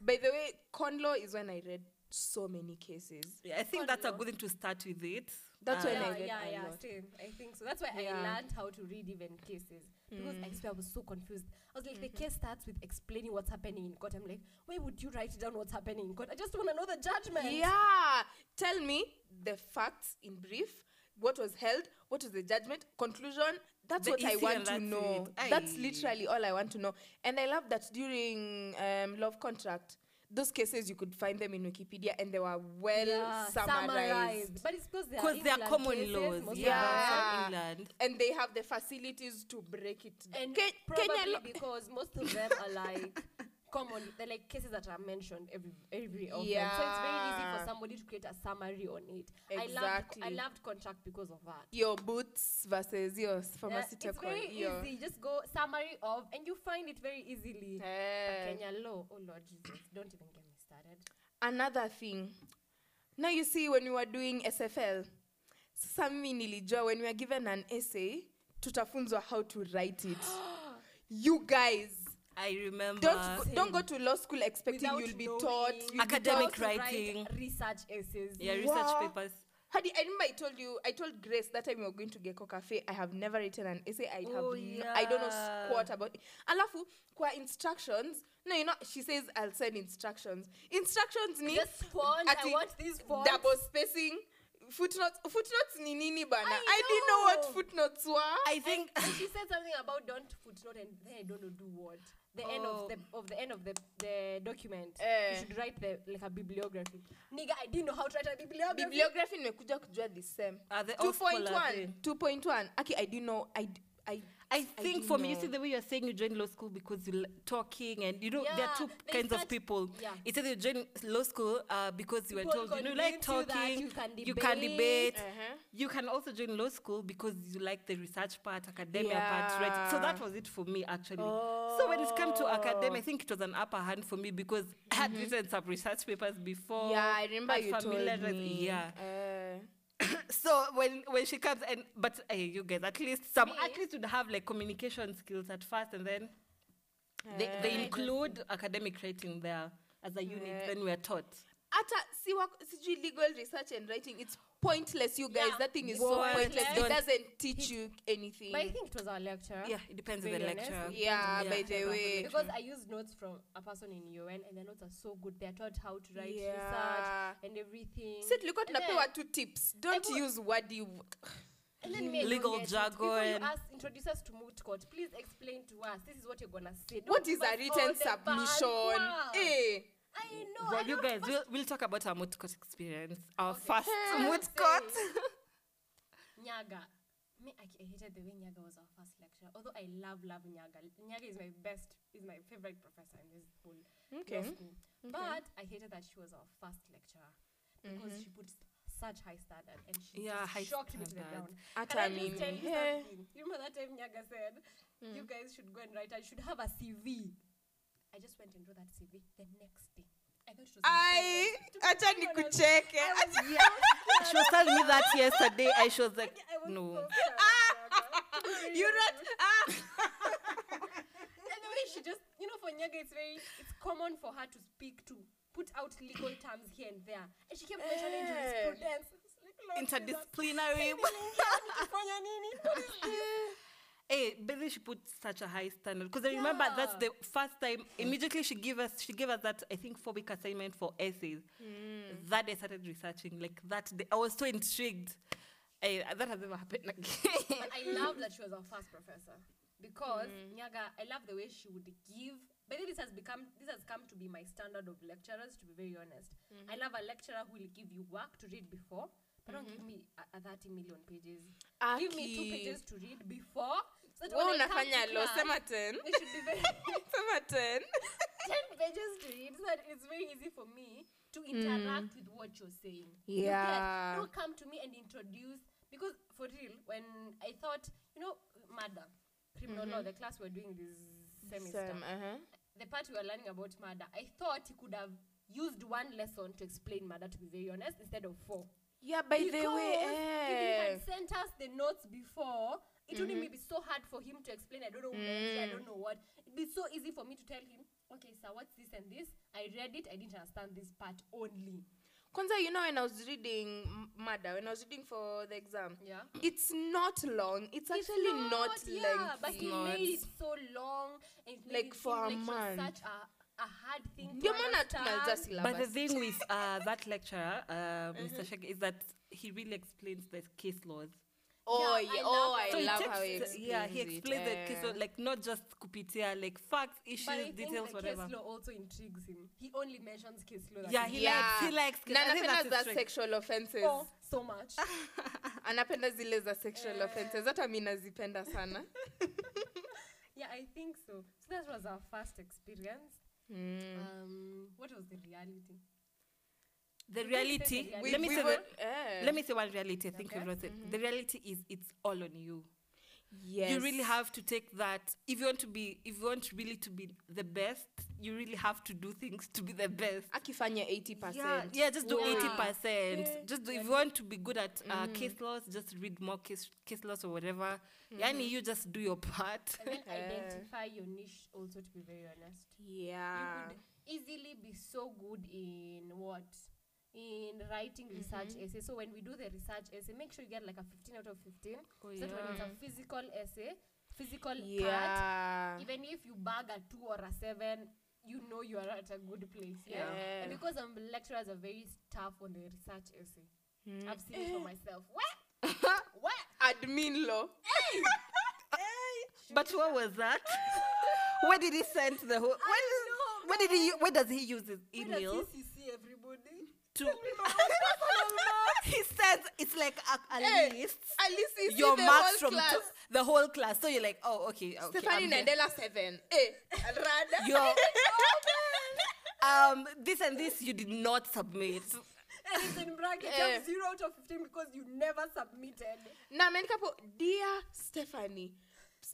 by the way con law is when i read so many cases Yeah, I think that's a good thing to start with it. That's when I yeah, read yeah, a yeah, lot. same. I think so. That's why Yeah. I learned how to read even cases because hmm. I swear I was so confused. I was like, the case starts with explaining what's happening in court. I'm like, why would you write down what's happening in court? I just want to know the judgment. yeah tell me the facts in brief what was held what was the judgment conclusion that's The what i want to know that's literally all i want to know and i love that during um, love contract those cases you could find them in wikipedia and they were well Yeah, summarized But it's because they are they are common cases, laws. Yeah. Yeah. England. and they have the facilities to break it down. And Ke- probably Kenya lo- because most of them are like common, they're like cases that are mentioned every every often. So it's very easy for somebody to create a summary on it. I loved, I loved contract because of that. your boots versus your Yeah, it's very your- easy. Just go summary of, and you find it very easily. Eh. Kenya law, oh Lord Jesus, don't even get me started. Another thing. Now you see when we were doing SFL, sasa mimi nilijua when we were given an essay, tutafunzwa how to write it. you guys, I remember. don't go, don't go to law school expecting Without you'll be knowing taught you'll be Academic taught- writing. write research essays. yeah, research Wow. papers. Hadi, I remember I told you, I told Grace that time we were going to Gecko Cafe. I have never written an essay. I have, Oh, no, I don't know yeah. squat about it. Alafu, kwa instructions, no, you know, she says I'll send instructions. Instructions need Just font. I want these fonts. double spacing, footnotes footnotes ni nini bana I i, didn't know what footnotes were I think And she said something about don't footnote and then I don't know do what. The end of the of the end of the the document. Eh. You should write the like a bibliography. Nigga, I didn't know how to write a bibliography. bibliography nimekuja kujua the same uh, the all 2.1 scholars, 2.1 aki i didn't know i d- i I think do for me, you see the way you're saying you joined law school because you're talking and you know there are two kinds of people. yeah. It's either you join law school uh, because you were told you know you like convince you that talking, you can you can debate. debate. Uh-huh. You can also join law school because you like the research part, academia part, right? So that was it for me actually. So when it came to academia, I Oh. think it was an upper hand for me because I had written some research papers before. Mm-hmm. yeah i remember you told me Yeah. uh, so when when she comes and but hey, you guys at least some Me? at least would have like communication skills at first and then they, they Eh. include academic writing there as a unit Eh. then we are taught hata si wako sijui legal research and writing it's pointless you guys Yeah, that thing is so pointless. pointless it Don't- doesn't teach you anything But I think it was our lecturer. yeah it depends on the Very honest, lecturer it Yeah, by the way. Because I used notes from a person in UN and the notes are so good. They're taught how to write Yeah. research and everything. si tulikuwa And tunapewa then- two tips don't Evo- use wadi And then me, Legal get it. Before you jargon. ask, introduce us to moot court. Please explain to us. This is what you're gonna say. what Don't is give a written all the bad submission words. eh I know. well I you guys we'll, we'll talk about our moot court experience our Okay. first Yeah, moot court Nyaga. Me, I, I hated the way Nyaga was our first lecturer. Although I love, love Nyaga. Nyaga is my best, is my favorite professor in this whole Okay. school. But I hated that she was our first lecturer because she put such high standard and she Yeah, just high shocked me to the ground. Hata Can I mimi, tell you eh. something? You remember that time Nyaga said, you guys should go and write, I should have a CV. I just went and wrote that CV the next day. I thought it was an ai assignment. To be acha nikucheke I was so yeah she was telling me that yesterday I she was like I was no so scared of Nyaga. you wrote ah and the way she just, you know, for Nyaga, it's very, it's common for her to speak to, put out legal terms here and there. And she kept mentioning Eh. jurisprudence. Like, Lord Jesus. interdisciplinary Nikifanya nini? What is this? Hey, but then she put such a high standard because I remember that's the first time. Immediately she gave us she gave us that I think four week assignment for essays. That I started researching like that. Day, I was so intrigued. Eh, that has never happened again. But I love that she was our first professor because Nyaga, I love the way she would give. But then this has become this has come to be my standard of lecturers. To be very honest, I love a lecturer who will give you work to read before. But don't give mm-hmm. me a, a 30 million pages. Give me two pages to read before. So that wewe when I come unafanya to lo sema 10 it should be very sema 10 10 pages to read so that it's very easy for me to hmm. interact with what you're saying. You get? Yeah. Don't come to me and introduce because for real, when I thought, you know, murder, criminal law, mm-hmm. the class we're doing this semester, Sem, uh-huh. the part we were learning about murder, I thought he could have used one lesson to explain murder, to be very honest, instead of four. Yeah by the way Because if he eh. had sent us the notes before, it wouldn't be so hard for him to explain. I don't know when, I don't know what. It'd be so easy for me to tell him, okay, sir, what's this and this? I read it, I didn't understand this part only. kwanza you know when i was reading M- murder when i was reading for the exam Yeah. it's not long it's It's actually not, yeah, but he made it so long and it made Like it for seem a like month. such a, a hard thing to ndio maana tumaliza understand. but the thing with uh, that lecturer, uh, Mr. Shek, is that he really explains the case laws. oh Yeah, I yeah, love oh that. i So he love takes how he the- explains yeah, he it, explains the case law, like not just kupitia like facts, issues, But I think details, the whatever. case law also intrigues him. He only mentions case law. Yeah, he he yeah. likes- he likes- na I think anapenda that's his za strength. sexual offenses Oh, so much. anapenda zile za sexual offenses hata mi nazipenda sana yeah, I think so. So that was our first experience. Um, what was the reality? The We can say reality. We- let me we say were- the, eh. let me say one reality. I think Okay. we wrote it. The reality is it's all on you. Yes. You really have to take that. If you want to be, if you want really to be the best, you really have to do things to be the best. akifanya 80 Yeah, yeah, just do Yeah. eighty percent. Yeah. Just do, if you want to be good at uh, case laws, just read more case case laws or whatever. Yani, you just do your part. And then identify your niche also, to be very honest. yeah You could easily be so good in what? In writing research essay. So when we do the research essay, make sure you get like a 15 out of 15. Oh, so that when it's a physical essay, physical part, even if you bag a two or a seven, you know you are at a good place. Yeah. Yeah. And because um, lecturers are very tough on the research essay. I've seen it for myself. What? what? Admin law. Hey! But what was that? where did he send the whole? Where, know, where did he? Where does he use his Where email does he see everybody? To? he says it's like a, a Hey, list. At least you see Your the marks whole from class. to- the whole class. So you're like, oh, okay, okay. Stephanie Nandela seven. Hey, Your um this and this you did not submit. and it's in bracket eh. zero out of fifteen because you never submitted. na ameandika couple, dear stephanie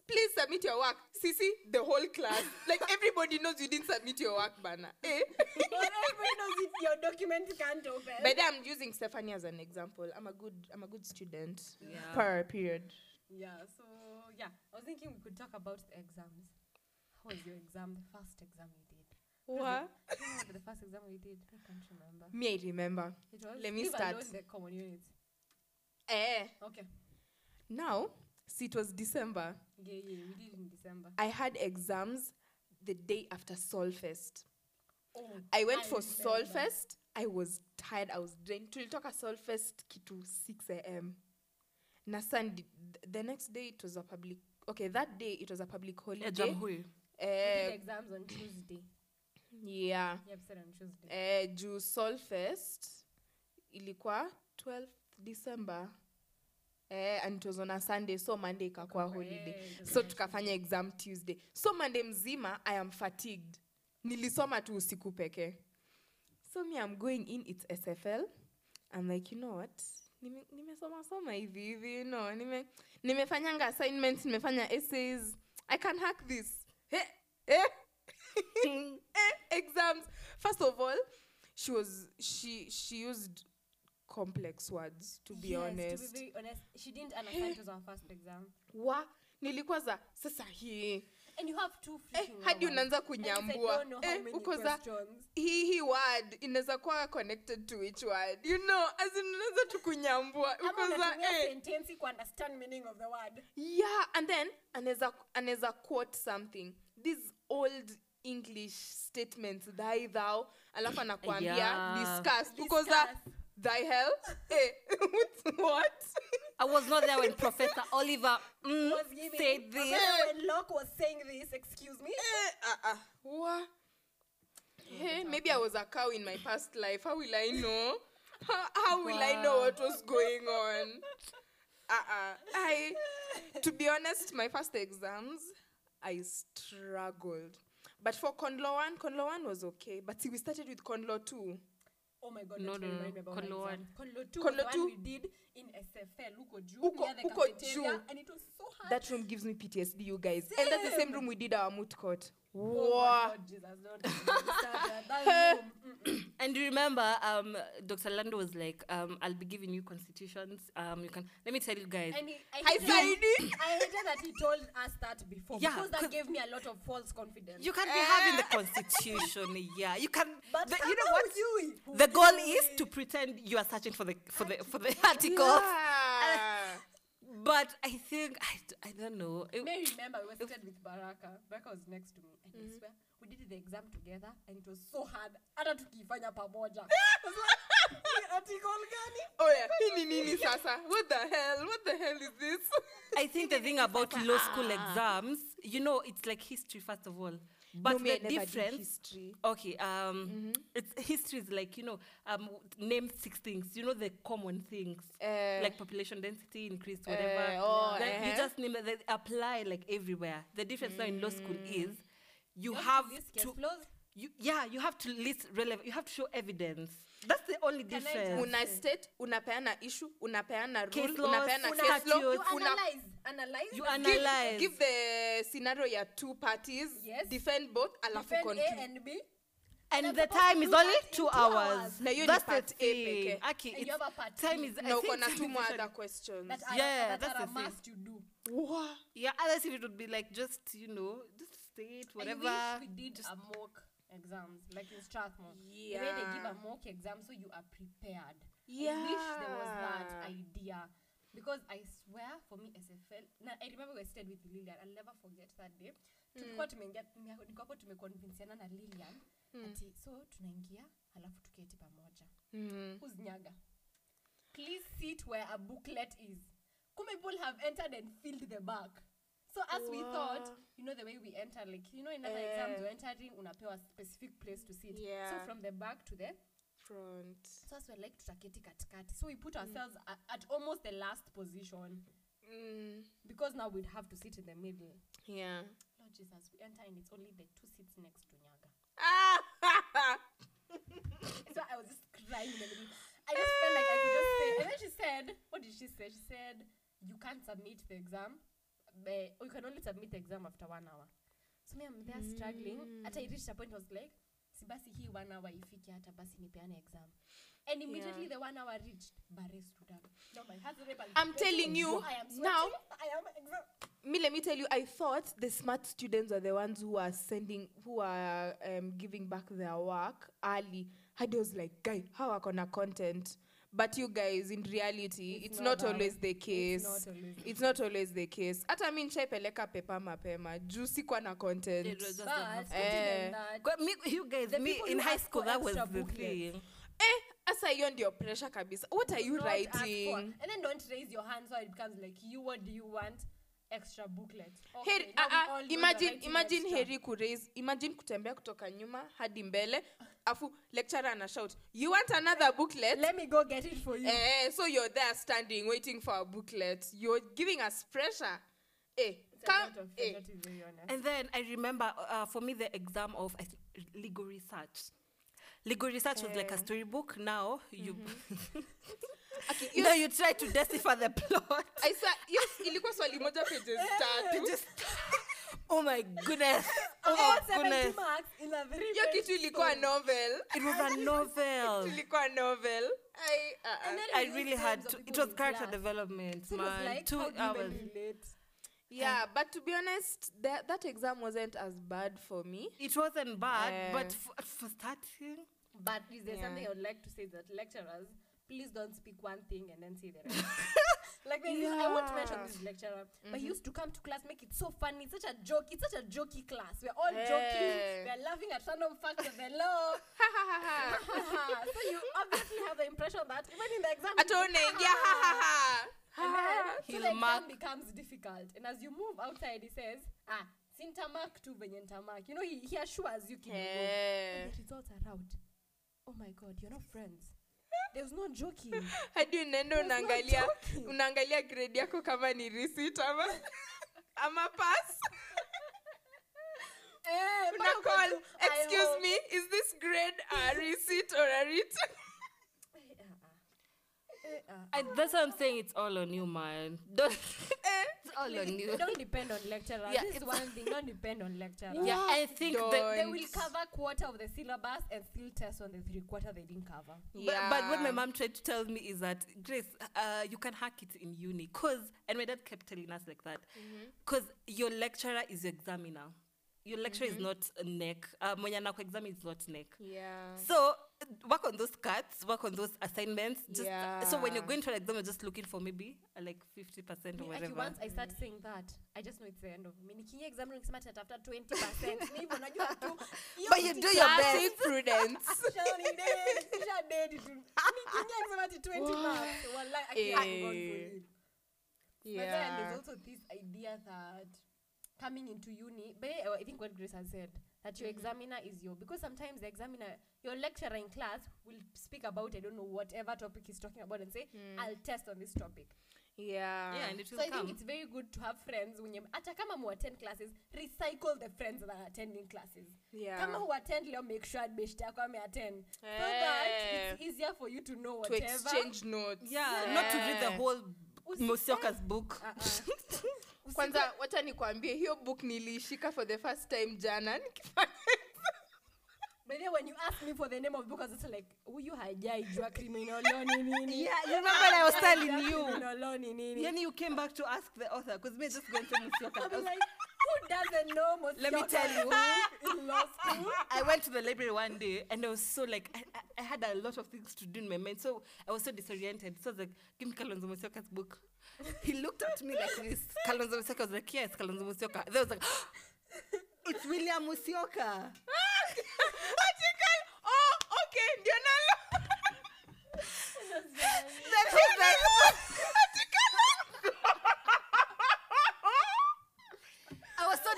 please submit your work sisi the whole class like everybody knows you didn't submit your work bana eh? But everybody knows it, your document can't open. but then i'm using stephanie as an example i'm a good i'm a good student Yeah. per period yeah, so yeah, I was thinking we could talk about the exams. How was your exam? The first exam you did? what Do you remember the first exam we did? I can't remember. me i remember It was Let me start. the common units. eh Okay. now see it was december Yeah, yeah, we did in December. i had exams the day after solfest Oh, i went I for remember. solfest i was tired i was drained tulitoka solfest kitu 6 am na sunday the next day it was a public okay that day it was a public Yeah, holiday Jamhuri. We did eh, exams on Tuesday. yeah Yeah, said on Tuesday. Uh, juu solfest ilikuwa 12 december eh, and it was on a sunday so monday ikakuwa holiday. Eh, so tukafanya exam tuesday. So monday mzima i am fatigued. Nilisoma tu usiku pekee. So me i'm going in its sfl i'm like you know what? Nime- nimesoma soma hivi hivi you know nime nimefanyanga assignments nimefanya essays. I can hack this. Hey, hey. eh, exams. First of all she was she she used complex words to be yes, honest To be very honest, she didn't understand it was our first exam. wa nilikuwa za sasa hii. And you have two eh, hadi unaanza kunyambua. Eh, uko za hii hii word inaweza kuwa connected to each word? You know as in unaweza tu kunyambua. Uko za eh, sentensi kuunderstand meaning of the word. yeah and then anaweza anaweza quote something. These old english statements thy thou alafu anakuambia Yeah. discuss. Uko za Discuss. Thy hell eh, what I was not there when Professor Oliver mm, Was giving said this. Remember when Locke was saying this, excuse me? Eh, uh, uh, what? Hey, maybe I was a cow in my past life. How will I know? How, how will I know what was going on? Uh-uh. I, to be honest, my first exams, I struggled. But for Con law 1, Con law 1 was okay. But see, we started with Con law 2. Oh my god, No, no, no. remind me about my Con law exam. Con law 2 Con law was two. we did in SFL, Uko Juu, Uko- near the Uko cafeteria, Juu. and it was so hard. That room gives me PTSD, you guys. And that's the same Same. room we did our moot court. Oh Wow. my god, Jesus, don't get me started. That room. And you remember, um, Dr. Lando was like, um, I'll be giving you constitutions. Um, you can let me tell you guys. And he, I, Hi, hated, Saidi. I hated that he told us that before Yeah, because that 'cause- gave me a lot of false confidence. You can be having the constitution, yeah. You can. but the- you know what? You, The goal is to pretend you are searching for the for the for the article. Yeah. But I think I, I don't know. It- May remember we were seated with Baraka. Baraka was next to me, and I swear we did the exam together, and it was so hard. Hata tukifanya pamoja. I was like, "Hii article gani? Oh yeah, hii ni nini sasa? What the hell? What the hell is this? I think the thing about law school exams, you know, it's like history first of all. But No, me, I the never did difference, history. okay, um, it's history is like you know, um, name six things. You know the common things Eh, like population density, increased, whatever. Eh, oh, Then you eh. just name it. They apply like everywhere. The difference now in law school is you, You have to list to. You, yeah, you have to list relevant. You have to show evidence. That's the only Can I difference. una state unapeana issue unapeana Case laws, unapeana una- case law You Una- analyze, analyze. You and give, analyze. give the scenario ya two parties Yes. defend both alafu defend A and B. and They're the time is only two two hours. hours. Na hiyo ni That's the part A thing. pekee. Okay, And you it's, have a part time B. is. I na uko think na time two more other questions That are, Yeah, that that's are a the thing. must to do. Wha- Yeah, otherwise if it would be like just you know just state whatever. I wish we did a mock exams like in Strathmore. The way they give a mock exam so you are prepared. I wish there was that idea. Because I swear for me SFL, na, I remember we stayed with Lilian. I'll never forget that day. Tulikuwa tumeingia tume- niko hapo tumeconvinceana na Lilian ati so tunaingia halafu tuketi pamoja. Mm. Who's Nyaga? Click sit where a booklet is. Kume people have entered and filled the back. So as we thought, you know the way we enter, like you know in other Eh. exams you're entering unapewa a specific place to sit. yeah. So from the back to the Front. so as we're like tutaketi katikati. So we put ourselves at, at almost the last position Mm, because now we'd have to sit in the middle. yeah. Lord Jesus, we enter and it's only the two seats next to Nyaga. Ah! So I was just crying in the middle. I just felt like I could just say. And then she said, what did she say? She said, you can't submit the exam. But, or you can only submit the exam after one hour. So me, I'm there struggling. At I reached a point, I was like, si basi hii one hour ifike hata basi nipeane exam. And immediately Yeah. the one hour reached, Bare stood up. no my husband. I'm telling you, I am sweating. now- I am exam. me let me tell you i thought the smart students are the ones who are sending who are um, giving back their work early hadi was like guy how are gonna content but you guys in reality it's, not, that always way. the case It's not always the it's not always the case hata mi nchaipeleka pepa mapema juu sikuwa na content It was just But, enough. other Eh. than that, But me, you guys, The me people in who high ask school, for that was extra the booklets. thing. eh asa hiyo ndio pressure kabisa what are you not ask for- writing and then don't raise your hand so it becomes like you what do you want extra booklet Heri, Okay, now we ah, ah, all know you're imagine, writing imagine extra. heri kuraise imagine kutembea kutoka nyuma hadi mbele afu lecturer ana shout you want another booklet let me go get it for you eh, so you're there standing waiting for a booklet you're giving us pressure eh, It's a come, lot of eh. pressure, to be very honest. And then I remember uh, for me the exam of I think, legal research. Legal research was like a Eh. storybook. Now you Okay, now you try to decipher the plot. I swear, yes, ilikuwa swali moja pages tatu Just oh my goodness. Oh All my goodness. marks in a very hiyo very kitu ilikuwa novel It was a novel. ilikuwa novel I, uh, uh. And then I really had names to. It was character class. development, So man. like, Two how do you hours. even relate? yeah but to be honest that, that exam wasn't as bad for me It wasn't bad, Eh. but for, for starting, But is there Yeah. something I would like to say that lecturers, please don't speak one thing and then say the rest. like there's this, I won't mention this lecturer, but he used to come to class, make it so funny. It's such a joke. It's such a jokey class. We're all joking. Eh. We're laughing at random facts of the law. so you obviously have the impression that even in the exam, hata unaingia ha, ha, ha. and then, so He'll the exam mark- becomes difficult. And as you move outside, he says, ah, sintamark tu venye nitamark. You know, he, he assures you kidogo. Eh. And the results are out. Oh my god, you're not friends. There's no joking. hadi unaenda no unaangalia unaangalia grade yako kama ni receipt ama ama pass. Eh, una call excuse me is this grade a receipt or a written I, that's what I'm saying. It's all on you, man. Don't. it's all on Please, you. Don't depend on lecturers. Yeah, this is it's- one thing. Don't depend on lecturers. Yeah, I think Don't. that They will cover quarter of the syllabus and still test on the three quarter they didn't cover. But, but what my mom tried to tell me is that Grace, uh, you can hack it in uni, cause and my dad kept telling us like that, cause your lecturer is your examiner. Your lecturer is not a neck. Uh, mwenye anako exam is not neck. yeah So work on those cuts, work on those assignments. Just uh, so when you're going to an exam, you're just looking for maybe uh, like fifty percent or Me, actually, whatever. once I start saying that, I just know it's the end of me. Nikiingia exam nikisema tatafuta 20%. Ni hivyo najua tu. But you do your classic prudence Shall ni dead, shall dead tu. Nikiingia nikisema ati 20 marks. Wallahi, I can't go for Eh. it. But then there's also this idea that coming into uni, but eh, I think what Grace has said, that your examiner is your, because sometimes the examiner, your lecturer in class will speak about, I don't know, whatever topic he's talking about and say, I'll test on this topic. yeah yeah, and it So will I come. think it's very good to have friends when you, hata kama mu attend classes, recycle the friends that are attending classes. yeah Kama who attend leo, make sure beshte yako ame-attend. So Eh. that it's easier for you to know to whatever. exchange notes yeah, not to read the whole Usi- Musioka's book. Uh-uh. kwanza wacha nikwambie hiyo book niliishika for the first time jana nikifanya But then when you ask me for the name of the book, I was just like, huyu hajaijua criminal nini? Yeah, you remember when I was telling you. criminal nini? Then you came back to ask the author because me just going to Musioka. I'll be like, who doesn't know most Let me tell you. in law school? I went to the library one day and I was so like I, I, I had a lot of things to do in my mind, so I was so disoriented. So I was like, "Give me Kalonzo Musyoka's book." He looked at me like this. Kalonzo Musyoka was like, "Yes, Kalonzo Musyoka." Then I was like, oh, "It's William Musyoka." article oh okay ndio nalo Then he's like,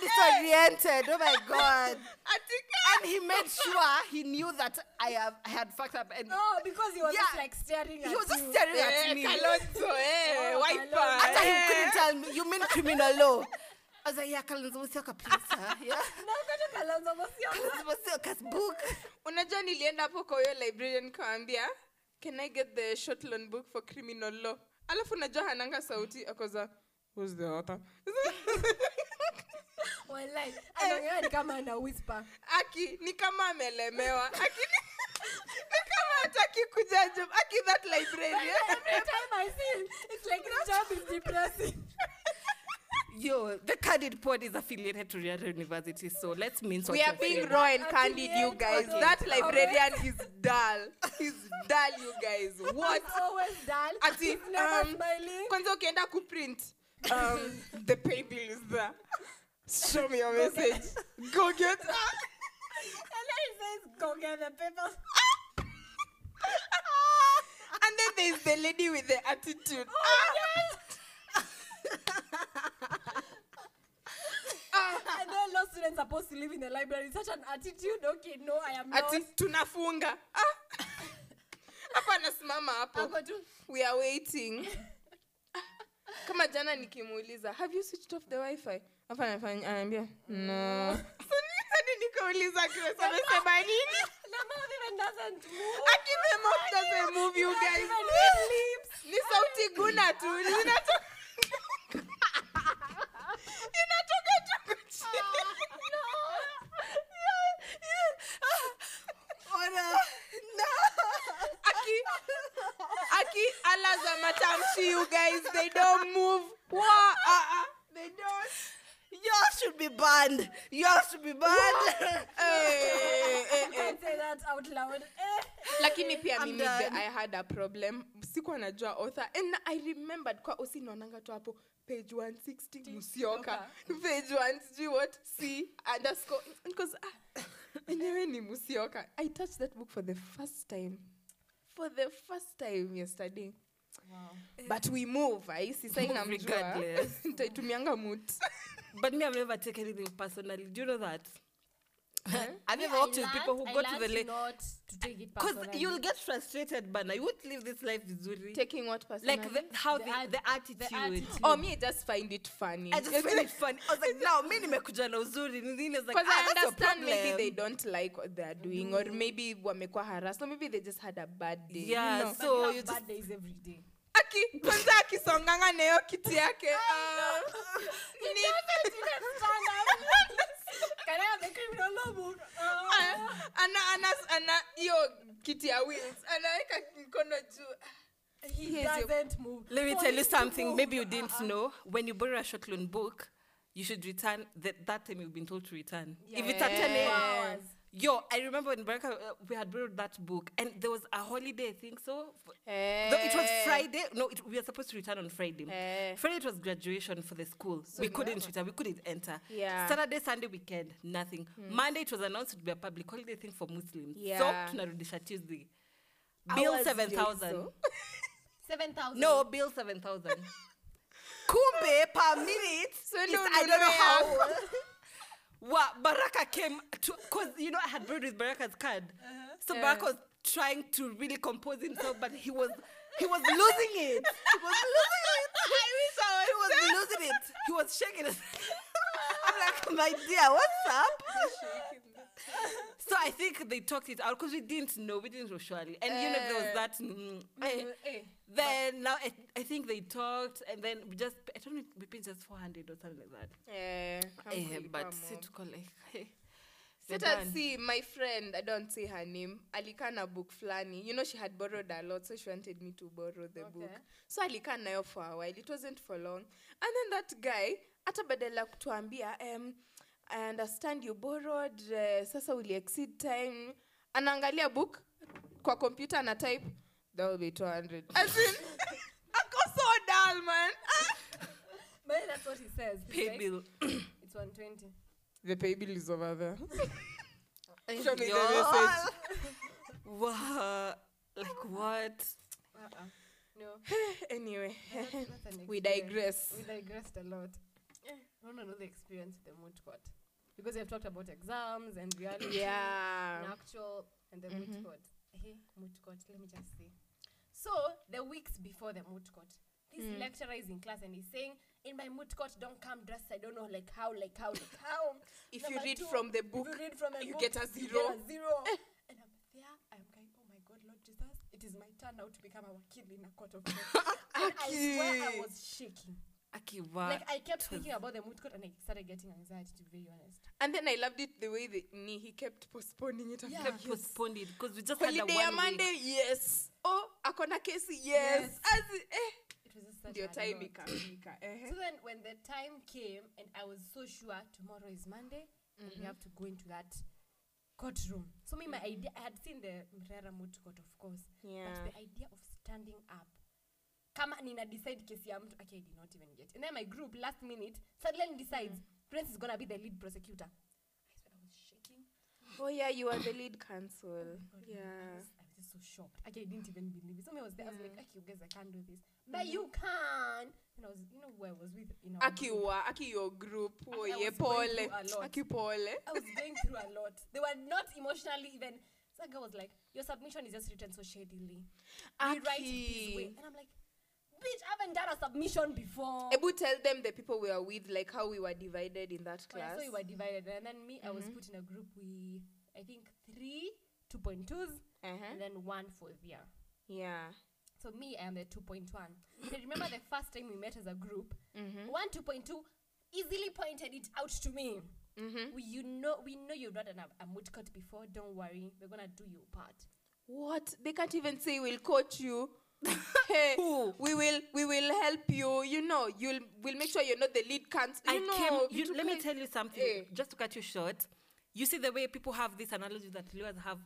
repented. Oh my god. And he made sure he knew that I have I had fucked up and Oh, because he was Yeah. just like staring at me. he was just staring Eh, at me. Kalonzo, eh, Oh, wiper, After he eh. couldn't tell me, you mean criminal law? I was like, yeah, Kalonzo Musyoka, please, sir. Yeah. Na ngoja Kalonzo Musyoka. Kalonzo Musyoka's book. unajua nilienda hapo kwa hiyo librarian nikawambia can i get the short loan book for criminal law alafu unajua hananga sauti akoza who's the author Wallahi, anaongea ni kama ana whisper. aki ni kama amelemewa. Aki ni, ni kama hataki kuja job aki that librarian. Every time I see him, it's like his job is depressing. Yo, the Candid Pod is affiliated to Riara University, so let's mince what we are you're being saying. raw and candid you guys. With that librarian is dull. He's dull you guys. What? He's always dull. Ati, He's never um, smiling. kwanza ukienda kuprint um, the pay bill is there show me your message go get And then he says, go get the papers. and then there's the lady with the attitude Oh, yes. And then law students are supposed to live in the library. Such an attitude. Okay, no, I am not. ati tunafunga Ah. hapa anasimama hapo we are waiting kama jana nikimuuliza have you switched off the wifi hapa anafanya anaambia no hadi nikauliza Grace amesema nini? The mouth even doesn't move. Aki the mouth doesn't move you Not guys? even with lips. ni sauti guna tu zinatoka inatoka tu chini. Aki aki ala za matamshi you guys. They don't move. Wa, ah, ah, they don't Yours should be banned. Y'all should be banned. Eh, eh, eh. say that out loud. Eh. lakini pia I'm mimi the, i had a problem sikuwa najua author and i remembered kwa osi naonanga tu hapo page 160 musioka page 1 sijui what c underscore because ah, enyewe ni musioka i touched that book for the first time for the first time yesterday but we move aisi sai namjua regardless. ntaitumianga mut But me, I've never taken anything personally. Do you know that? I've you ever I walked with people who learned- go to the learned lake? not to take it Because personally. you'll get frustrated, but you won't live this life vizuri. taking what personally? Like the, how The the, art- the, attitude. attitude. oh me I just find it funny I just find it funny. I was like, now, me nimekuja na uzuri. Nini is like, Because ah, I that's your understand maybe problem. they don't like what they're doing, or maybe wamekuwa harassed, or maybe they just had a bad day. Yeah, you know? But so we have you bad days every day. Aki kwanza akisonganga na hiyo kiti yake. ah, He ni- doesn't even stand up. Can I have the criminal law book? Ah, ana ana ana hiyo kiti ya wheels anaweka mkono juu. he Here's doesn't move. Let me tell you something. Maybe you didn't uh-uh. know. When you borrow a short loan book, you should return that, that time you've been told to return. If it's at 10 Yeah. a.m. Hours. Yo, I remember when Baraka, uh, we had borrowed that book, and there was a holiday, I think so. Eh. Though it was Friday. No, it, we were supposed to return on Friday. Eh. Friday it was graduation for the school. So we couldn't return. We couldn't enter. Yeah. Saturday, Sunday weekend, nothing. Monday it was announced to be a public holiday thing for Muslims. Yeah. So tunarudisha Tuesday. Bill Hours seven thousand. also. 7,000. No, bill seven thousand. Kumbe per minute. So is- no, I don't know no, how. What Baraka came to because you know I had borrowed with Baraka's card. Uh-huh. So Yeah. Baraka was trying to really compose himself, but he was he was losing it. He was losing it. I wish I was. He was losing it. He was shaking it. I'm like, my dear, what's up? So I think they talked it out because we didn't know, we didn't know surely, and you know there was Eh. that. Mm, eh, Eh. then now I, I think they talked and then we just I don't know we paid just four hundred or something like that. Yeah. Eh, but ilikuwa si more. tuko like hey, done. see my friend, I don't say her name, alikaa na book flani. You know she had borrowed a lot, so she wanted me to borrow the Okay. book. So alikaa nayo for a while. It wasn't for long. And then that guy, hata badala kutuambia, um, I understand you borrowed, uh, sasa uli exceed time. Anaangalia book kwa kompyuta ana type, that will be 200. As in, ako so dull, man. Ah. But that's what he says. pay right? bill. It's 120. The pay bill is over there. Show me the message. Wow, like what? Uh-uh. No. anyway, That's- that's we digress. We digressed a lot. I want to know the experience with the moot court. Because we have talked about exams and reality Yeah. and actual and the moot Mhm. court. Hey, moot court. Let me just see. So the weeks before the moot court, this Mm. lecturer is in class and he's saying, "In my moot court, don't come dressed. I don't know, like how, like how, like how." If you read two, from the book, you read from a you book, get a zero. get a zero. and I'm there. I'm going, oh my God, Lord Jesus, it is my turn now to become a wakil in a court of law. and I swear I was shaking. Aki. Like I kept thinking about the moot court and I started getting anxiety. To be very honest. And then I loved it the way the ni he kept postponing it. after Yeah. kept years. postponed it because we just had Holiday a ya one Monday, yes. Oh, akona kesi, yes. Yes. As eh. It was just such Ndio a time lot. ikafika. Eh. So then, when the time came, and I was so sure tomorrow is Monday, and we have to go into that courtroom. So me, my idea, I had seen the Mrera Moot Court, of course, Yeah. but the idea of standing up, kama nina decide kesi ya mtu, okay, I did not even get. And then my group last minute suddenly decides mm. Prince is gonna be the lead prosecutor. I swear I was shaking. Oh yeah, you are the lead counsel. Oh God, I Yeah. was, I was just so shocked. Okay, I didn't even believe it. So I was there, I was like, Yeah. okay, you guys, I can't do this. Mm. But you can. And I was, you know, who I was with in our Aki group. aki your group. Oh yeah, pole. through a lot. Aki pole. I was going through a lot. They were not emotionally even. So that girl was like, "Your submission is just written so shadily. Rewrite it this way." Aki. And I'm like, "Bitch, I haven't done a submission before." Ebu tell them the people we are with, like how we were divided in that Oh, class. so we were divided, and then me, I was Mhm. put in a group with I think three 2.2s uh-huh. and then one for year. Yeah. So me, I am the 2.1. I remember the first time we met as a group, Mm-hmm. one 2.2 easily pointed it out to me. Mm-hmm. We, you know, we know you've done a, a moot court before. Don't worry, we're gonna do your part. What? They can't even say we'll coach you. Hey, Who? we will we will help you. You know, you'll we'll make sure you're not the lead. I You know, came. You, let me tell you something. Eh. Just to cut you short, you see the way people have this analogy that lawyers have.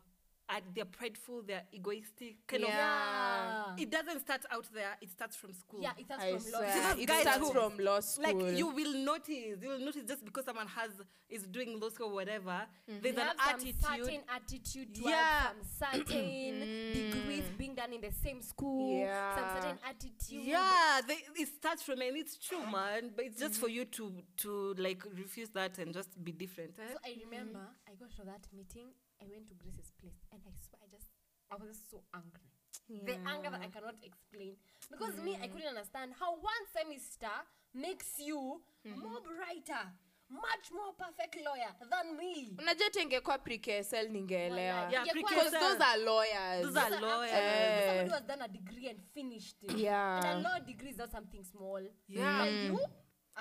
Uh, they're prideful. They're egoistic. Kind Yeah. of. It doesn't start out there. It starts from school. Yeah, it starts I from law. swear, it guys starts who- from law school. Like you will notice, you will notice just because someone has is doing law school or whatever. There's You an have some attitude. certain attitude towards Yeah. some certain degrees being done in the same school. Yeah. Some certain attitude. Yeah, they, it starts from and it's true, man. But it's just for you to to like refuse that and just be different. eh? So I remember I got to that meeting. I went to Grace's place, and I swear I just I was just so angry. The anger that I cannot explain because me I couldn't understand how one semester makes you more brighter, much more perfect lawyer than me. unajua tengekuwa pre-KSL ningeelewa Yeah, Yeah, because those are lawyers Those are lawyers. Eh. Somebody who has done a degree and finished it. Yeah. And a law degree is not something small. Yeah. But you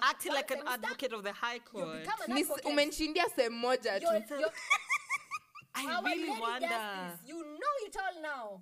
Acting like an advocate of the high You court. become an advocate. umenshindia sehemu moja tu You're- you're- I our really lady wonder. justice, You know it all now.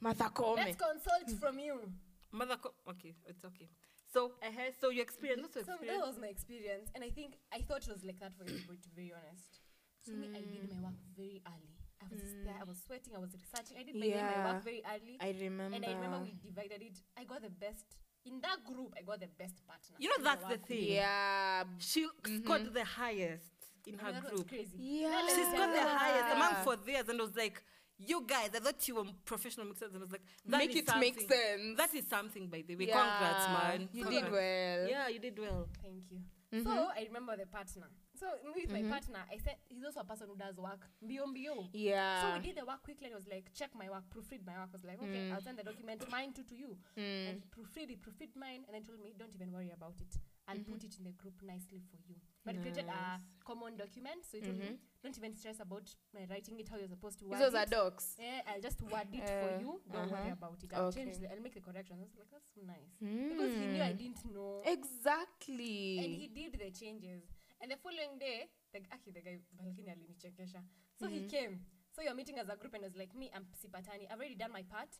Mother Koome. Let's consult from you. Mother, co- okay, it's okay. So, uh, so your experience, what's your So that was my experience, and I think I thought it was like that for everybody. To be very honest, so me, I did my work very early. I was just there. I was sweating. I was researching. I did my, my Yeah. work very early, I remember. and I remember we divided it. I got the best in that group. I got the best partner. You know, in that's the work thing. yeah She scored the highest in her mean, that was group. crazy. Yeah. She's got the highest among for theirs, and I was like, "You guys, I thought you were professional mixers," and I was like, that Make is it make something- sense. That is something, by the way. Yeah. Congrats, man. You Congrats. did well. Yeah, you did well. Thank you. Mhm. So I remember the partner. So me with my partner, I said he's also a person who does work. Bio bio. Yeah. So we did the work quickly and it was like, check my work, proofread my work. I was like, okay, I'll send the document, mine too to you. Mm. And he proofread it, proofread mine, and then told me, don't even worry about it. I'll put it in the group nicely for you. But he created a common document, so he told me, don't even stress about uh, writing it how you're supposed to word Those are it. docs. Yeah, I'll just word it Uh, for you. Don't worry uh-huh. about it. I'll Okay. change the, I'll make the corrections. I was like, that's so nice. Because he knew I didn't know. Exactly. and he did the changes and the following day the, actually the guy balkini alinichekesha so he came so you're meeting as a group and was like me i'm sipatani i've already done my part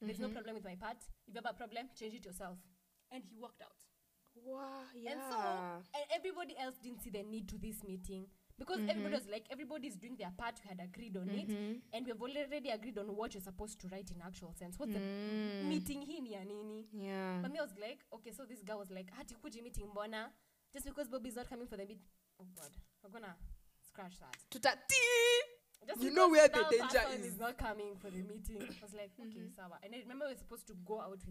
there's no problem with my part if you have a problem change it yourself and he walked out wow, yeah. and so and everybody else didn't see the need to this meeting because mm-hmm. everybody was like everybody's doing their part we had agreed on it mm-hmm. and we've already agreed on what you're supposed to write in actual sense what's the mm. meeting ya nini yeah. but me, I was like, okay, so this guy was like, ah, hati kuji meeting mbona? Just because Bobby's not coming for the meet. Oh God, we're gonna scratch that. Tutati. Just You know where the danger person is. not coming for the meeting. I was like, okay, sawa. And I remember we are supposed to go out with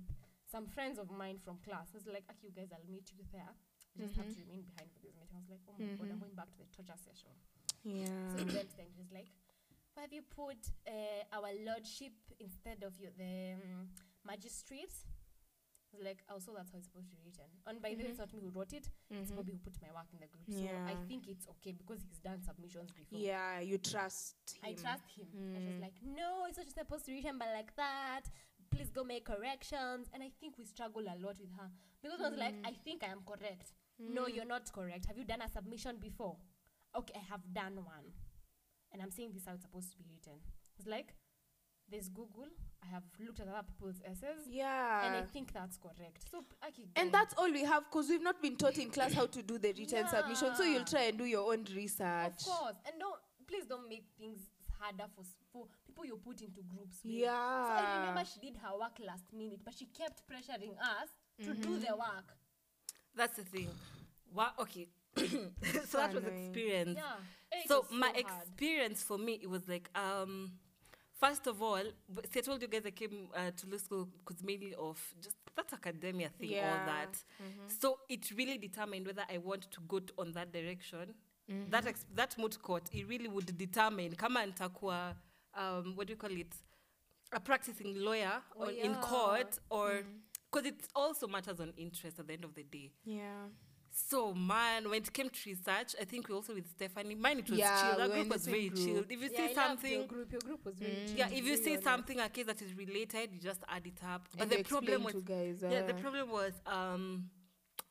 some friends of mine from class. I was like, okay, you guys, I'll meet you there. I just have to remain behind for this meeting. I was like, oh my god, I'm going back to the torture session. Yeah. So we went then. He's like, why have you put uh, our lordship instead of your the um, magistrate? I was like, oh, so that's how it's supposed to be written. And by the way, it's not me who wrote it. It's Mhm. Bobby who put my work in the group. So I think it's okay because he's done submissions before. Yeah, you trust him. I trust him. And she was Mm. like, no, it's not just supposed to be written but like that. Please go make corrections. And I think we struggle a lot with her. Because I was like, Mm. I think I am correct. No, you're not correct. Have you done a submission before? Okay, I have done one. And I'm saying this how it's supposed to be written. It's like, there's Google. I have looked at other people's essays. Yeah. and I think that's correct. So, And that's all we have because we've not been taught in class how to do the written submission. So you'll try and do your own research. Of course. And don't, please don't make things harder for, s- for people you put into groups with. So I Yeah. remember she did her work last minute, but she kept pressuring us to do the work. That's the thing. Wow. Okay. so that was annoying. experience. Yeah. It so was my hard. experience for me it was like um first of all b- see i told you guys i came uh, to law school because mainly of just that academia thing all Yeah. that so it really determined whether i want to go t- on that direction that ex- that moot court it really would determine kama nitakuwa um what do you call it a practicing lawyer Oh, on, in court or because it also matters on interest at the end of the day Yeah. so man, when it came to research, I think we also with Stephanie. Mine it was Yeah, chill. That group was very group. chilled. If you Yeah, see loved your something, group. Your group was very chill, yeah, if you see something a case that is related, you just add it up. But And the problem was, guys. yeah, the uh, problem was, um,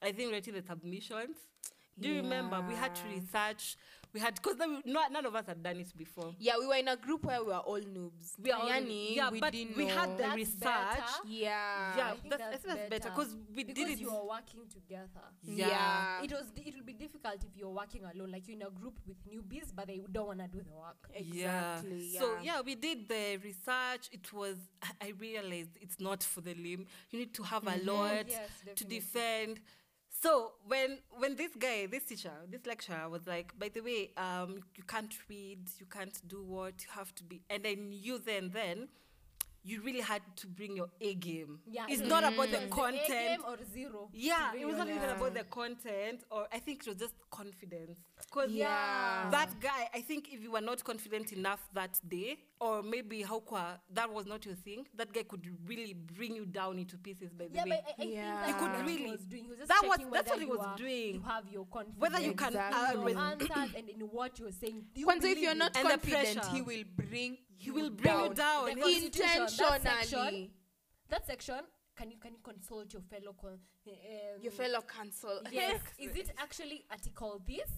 I think writing the submissions. Do you remember we had to research? We had because no, none of us had done it before. Yeah, we were in a group where we were all noobs. We are all- Yani, yeah, we but didn't we had the That's research. better. Yeah. yeah, I think that's, that's that's better better. because we because did it. you are working together. Yeah. It was. It will be difficult if you're working alone, like you're in a group with newbies, but they don't want to do the work. Exactly. Yeah. So yeah, we did the research. It was I realized it's not for the limb. You need to have a lot Mm-hmm. yes, to defend. So when when this guy, this teacher, this lecturer was like, by the way, um, you can't read, you can't do what, you have to be, and then you then then. You really had to bring your A game. Yeah, it's it not about the was content. A game or zero. Yeah, it was not even about the content, or I think it was just confidence. Because Yeah. that guy, I think if you were not confident enough that day, or maybe how kwa, that was not your thing, that guy could really bring you down into pieces. By the Yeah, way, but I, I Yeah. think He that's could what really- he was doing. He was just that was- checking that's whether what he you was are- doing. You have your confidence. Whether you can, Exactly. uh, your answers and in what you're saying. Do you Kwanza, if believe you're not And the confident, pressure. he will bring he will bring you down. The He'll- that section, intentionally. that section, can you can you consult your fellow con- um, Your fellow counsel. Yes. Is it actually article this?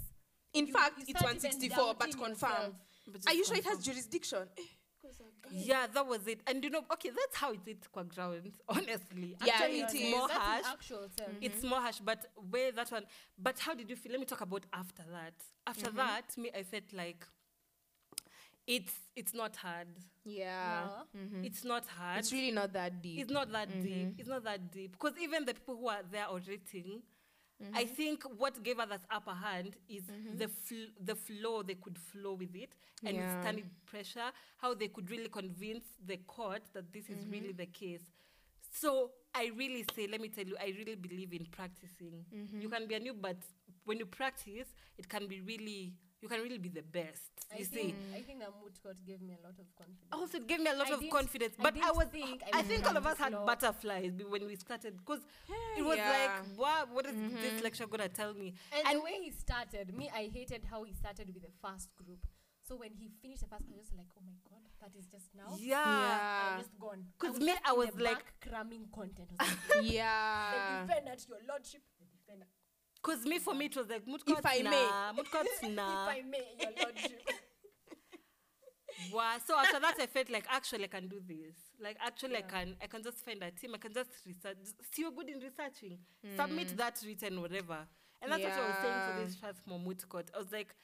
In You- fact, you it's 164, but confirm. But Are just you sure it has jurisdiction? Eh. Yeah, that was it. And you know, okay, that's how it is kwa ground, honestly. Yeah, Actually, it's more That's harsh. actual term. It's mm-hmm. more harsh, but where that one. But how did you feel? Let me talk about after that. After mm-hmm. that, me, I felt like it's it's not hard. Yeah. Mm-hmm. It's not hard. It's really not that deep. It's not that mm-hmm. deep. It's not that deep. Because even the people who are there auditing, I mm-hmm. think what gave us that upper hand is the fl- the flow they could flow with it and Yeah. pressure, how they could really convince the court that this is really the case. So I really say, let me tell you, I really believe in practicing. You can be a new, but when you practice, it can be really, you can really be the best. I You think, see. I think that moot court gave me a lot of confidence. Oh, also, it gave me a lot I of didn't- confidence. But I, didn't was, think I I, think all of us had practice law. butterflies when we started because it was Yeah. like, wow, what is this mm-hmm. lecture gonna tell me? And, the way he started, me, I hated how he started with the first group. So when he finished the first, I was just like, oh my god, that is just now. yeah, Yeah. I'm just gone. 'Cause I me, I was like- cramming content. I was like, the yeah. defendant, your lordship, the defendant. Because me for me it was like moot If I may. nah, courts nah. If I may, your lordship. wow. So after that, I felt like actually I can do this. Like actually I can, I can just find a team. I can just research. See, you're good in researching. Hmm. Submit that written whatever. And that's what I was saying for this moot court. I was like.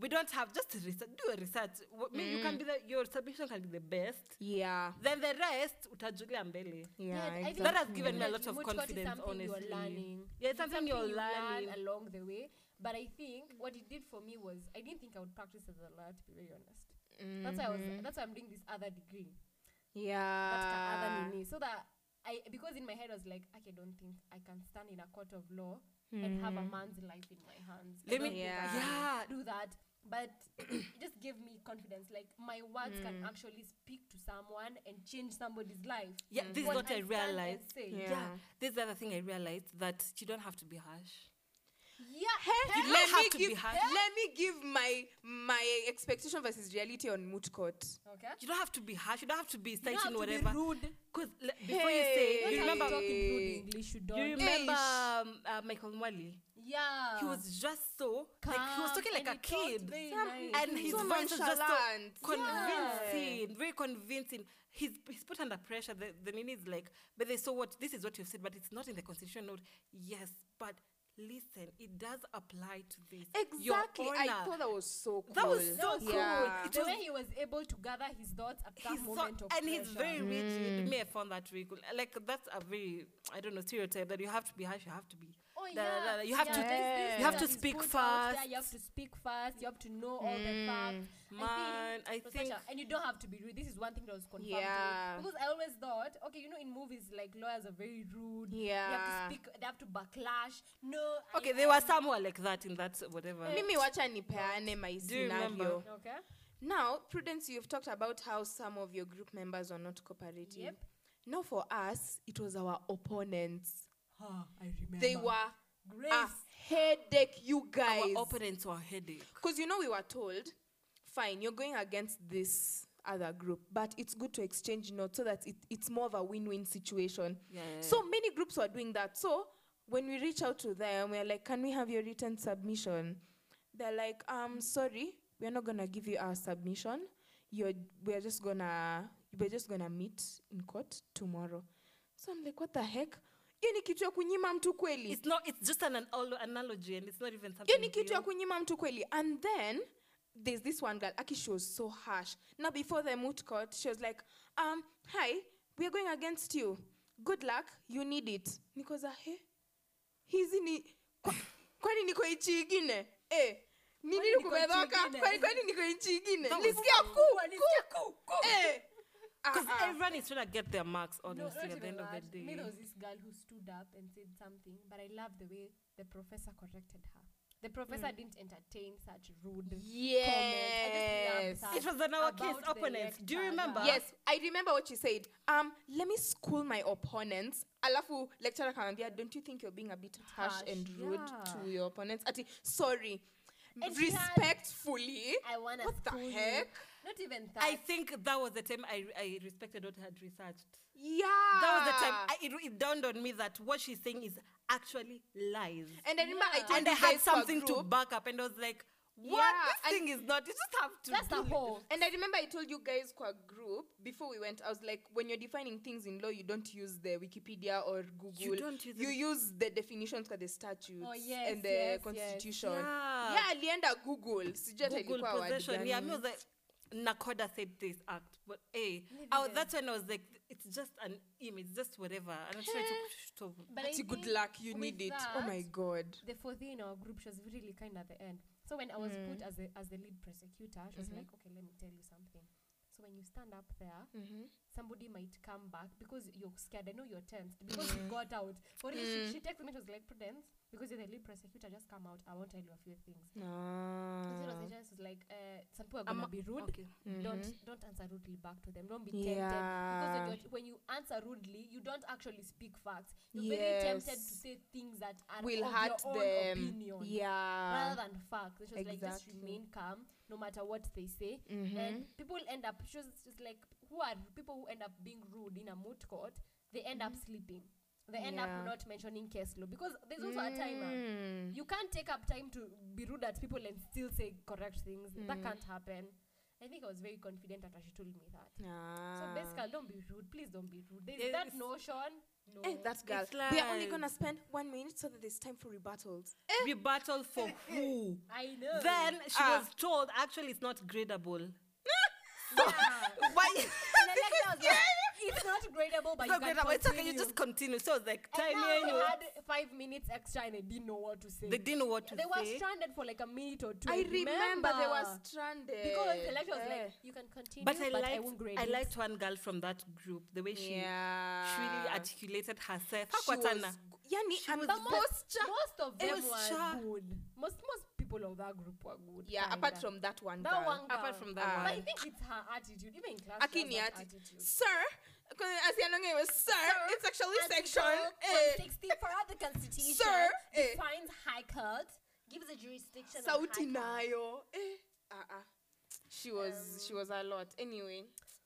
We don't have just research. Do a research. Wh- me, You can be the, your submission can be the best. Yeah. then the rest utajulia mbele Yeah. I think exactly. That has given me a lot of moot court is confidence, honestly. You're learning. Yeah, it's something you're you learning. learn along the way. But I think what it did for me was I didn't think I would practice as a lawyer, to be very honest. That's why I was. Mm-hmm. That's why I'm doing this other degree. That Yeah. other nini, so that I because in my head I was like, okay, I don't think I can stand in a court of law and have a man's life in my hands. Let me- Yeah. Yeah. do that. But it just gave me confidence. Like my words Hmm. can actually speak to someone and change somebody's life. Yeah, this is What what I realized. say. Yeah. Yeah. This is the other thing I realized that you don't have to be harsh. Yeah. Hey, You let don't have me to give be harsh. let me give my my expectation versus reality on moot court. Okay. You don't have to be harsh. You don't have to be You don't citing have to be rude. Because before you say, Hey. you Don't have to remember, talk in rude English. You don't. you remember um, uh, Michael Mwali? yeah. He was just so like he was talking like and a kid. nice. and his So voice is just so nonchalant. convincing, very convincing. He's he's put under pressure. The the nini is like, but they saw what? This is what you've said, but it's not in the constitution note. Yes, but listen, it does apply to this. Your Exactly. I thought that was so cool. That was so cool. Yeah. It the was- way he was able to gather his thoughts at that He's so, moment of and he's pressure. very rigid. Mm. Me, I found that very cool. Like that's a very I don't know stereotype that you have to be harsh. You have to be. Oh da, da, yeah, da, da. You have yeah, to- there's this you have to speak put out there, fast. You have to speak fast. You have to know all the mm. facts. Man, I Professor, think and you don't have to be rude. This is one thing that was confirmed. Yeah. Because I always thought, okay, you know, in movies like lawyers are very rude. Yeah. They have Yeah. to speak. They have to backlash. No. I- okay. There were um, some who were like that in that whatever. Mimi wacha nipeane my Do you remember? scenario. Okay. Now, Prudence, you've talked about how some of your group members were not cooperative. Yep. Now, for us, it was our opponents. Ah, I remember. They were Grace. a headache, you guys. Our opponents were a headache. Because you know, we were told, fine, you're going against this other group, but it's good to exchange notes so that it, it's more of a win win situation. Yeah, yeah, So many groups were doing that. So when we reach out to them, we're like, can we have your written submission? They're like, um, sorry, we're not gonna give you our submission. You're we're just gonna we're just gonna meet in court tomorrow. So I'm like, what the heck? Hiyo ni kitu ya kunyima mtu kweli. It's not. It's just an, an analogy, and it's not even something. hiyo ni kitu ya real. kunyima mtu kweli and then there's this one girl aki she was so harsh now before the moot court she was like um hi we are going against you good luck you need it nikoza he hizi ni kwa- kwani niko ichi ingine eh Kwani nini nchi ingine? kwani kwani niko ichi ingine That was- lisikia ku ku eh Because ah. everyone is trying to get their marks, No, honestly, not at the even end of the day. Me, there was this girl who stood up and said something, but I love the way the professor corrected her. The professor Mm. didn't entertain such rude yes comments. I It was on our case About the opponents. Do you remember? yes i remember what she said um let me school my opponents alafu lecturer kamwambia don't you think you're being a bit harsh, Harsh, and rude yeah. to your opponents ati sorry And she had- respectfully I wanna what the heck? you. Heck Not even that. I think that was the time I, I respected what I had researched. yeah That was the time I, it, it dawned on me that what she's saying is actually lies. and i remember i Yeah. told and I had guys for a something to back up, and I was like, what? Yeah, this and- thing is not. You just have to. That's do the whole. and I remember I told you guys qua group before we went. I was like, when you're defining things in law, you don't use the Wikipedia or Google. you don't use You it. use the definitions for the statutes Oh, yes, and the yes, yes. constitution. Yeah. Yeah, alienda Google. Sijui Google ilikuwa word possession. Yeah, I gani. was like, Nakoda said this act, but hey, Leave oh, that's when I was like, it's just an image, just whatever. And I tried to stop. But I Ati good luck, you need it. Oh my god. The fourth in our group, she was really kind at the end. So when I was Mm. put as the as the lead prosecutor, she was Mhm. like, "Okay, let me tell you something." So when you stand up there, Mm-hmm. Somebody might come back because you're scared. I know you're tensed because you got out. But Mm. she, she texted me. She was like, "Prudence, because you're the lead prosecutor, just come out. I won't tell you a few things." Ah. the was like, uh, "Some people are gonna be rude. Okay. Don't Mhm. don't answer rudely back to them. Don't be tempted Yeah. because when, you answer rudely, you don't actually speak facts. You're very tempted to say things that are Will of hurt your own them. opinion Yeah. rather than facts. Which was like just remain calm no matter what they say. Mhm. And people end up she was just like who are people who end up being rude in a moot court, they end up sleeping. They end Mm-hmm. Yeah. up not mentioning case law because there's also a timer. Mm. You can't take up time to be rude at people and still say correct things. That Mm. can't happen. I think I was very confident after she told me that. So Ah. basically, don't be rude. Please don't be rude. There's It that is- notion. No. Eh, that girl. It's we are only gonna spend one minute so that there's time for rebuttals. Rebuttal for who? I know. Then she Ah. was told actually it's not gradable. yeah. Why? And the lecturer was like, it's not gradable, but So you can great, it's okay. You just continue. So it's like And now timing. they had five minutes extra and they didn't know what to say. They didn't know what to say. they were stranded for like a minute or two. I remember they were stranded. because the lecturer was Eh. like, "You can continue, But I but I liked, won't grade I liked one girl from that group. The way she, yeah. she really articulated herself. She was, Hakuachana. yani, She and was the good. most of them was were good. Most most people of that group were good. Yeah, kinda. apart from that one that girl. one. Apart from that Ah. one. But I think it's her attitude. Even in class, she has Akini that atti- attitude. Sir, as Yanonge was sir, it's actually section. Article Eh, 164 the Constitution Sir, eh. defines High Court, gives a jurisdiction of Sauti High nayo. Eh, uh-uh. She was she was a lot. Anyway.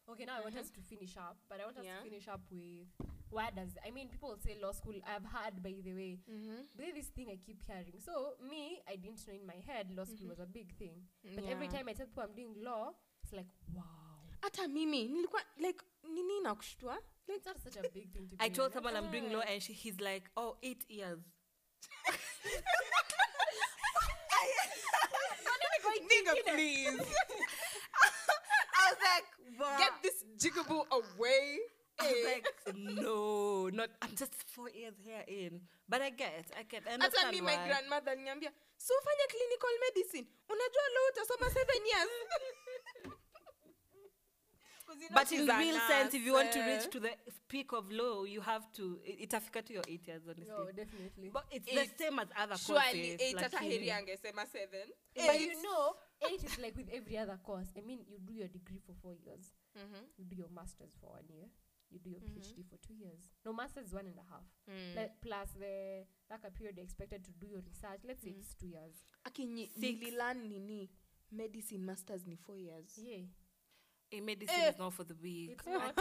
Okay, now I want us to finish up, but I want us Yeah. to finish up with where does I mean people say law school. I've heard by the way, Mm-hmm. there's this thing I keep hearing. So me, I didn't know in my head law school was a big thing, but every Mm-hmm. Time I tell people I'm doing law, it's like wow, Hata mimi nilikuwa like nini nakushtua? Like it's not such a big thing to. Be I told in. someone I'm doing law, and she, he's like, "Oh, eight years." nigga please. I was like, "Wow." Get this jigaboo away. I was Eh. like, "No, not. I'm just four years here in, but I get, I get. I hata understand mi my why. grandmother aliniambia so ufanye clinical medicine unajua lo utasoma seven years 'Cause you know But in a real sense, if you want to nurse, reach to the peak of law, you have to. It, itafika to your eight years, honestly. No, definitely. But it's Eight. the same as other surely courses. eight hata lakini- heri angesema seven but you know, eight is like with every other course. I mean, you do your degree for four years, Mhm. you do your masters for one year, you do your Mm-hmm. PhD for two years. No, masters is one and a half. Mm. Like, plus the like a period you're expected to do your research. Let's Mm. say it's two years. akinyi Six. nililan nini medicine masters ni four years Yeah, A medicine Eh. is not for the weak. it's not.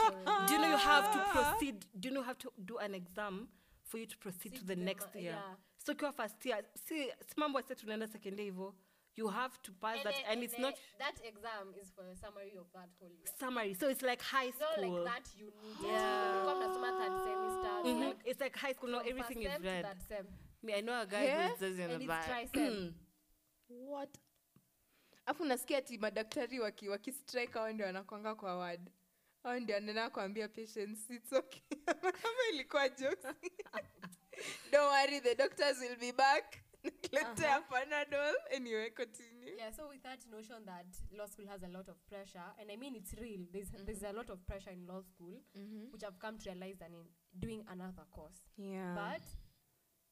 Do you know you have to proceed? Do you know you have to do an exam for you to proceed to the the next ma- year? yeah. So ukiwa first year, see, simambo ase tunaenda second year hivyo, you have to pass that, then- and it's then not that exam is for a summary of that whole year. summary. So it's like high It's not school. like that you need Yeah. it. Come to summer third semester. it's Mhm. like It's like high school. No, from everything first is sem to read. third sem. Me, I know a guy Yeah? who does in And a it's bag. tri-sem. what afu nasikia ati madaktari waki, waki strike hao ndio wanakwanga kwa ward hao ndio anaenda kuambia patients it's okay kama ilikuwa jokes don't worry the doctors will be back Nikiletea panadol anyway continue Yeah, so with that notion that law school has a lot of pressure, and I mean it's real. There's there's a lot of pressure in law school, which I've come to realize than in doing another course. yeah But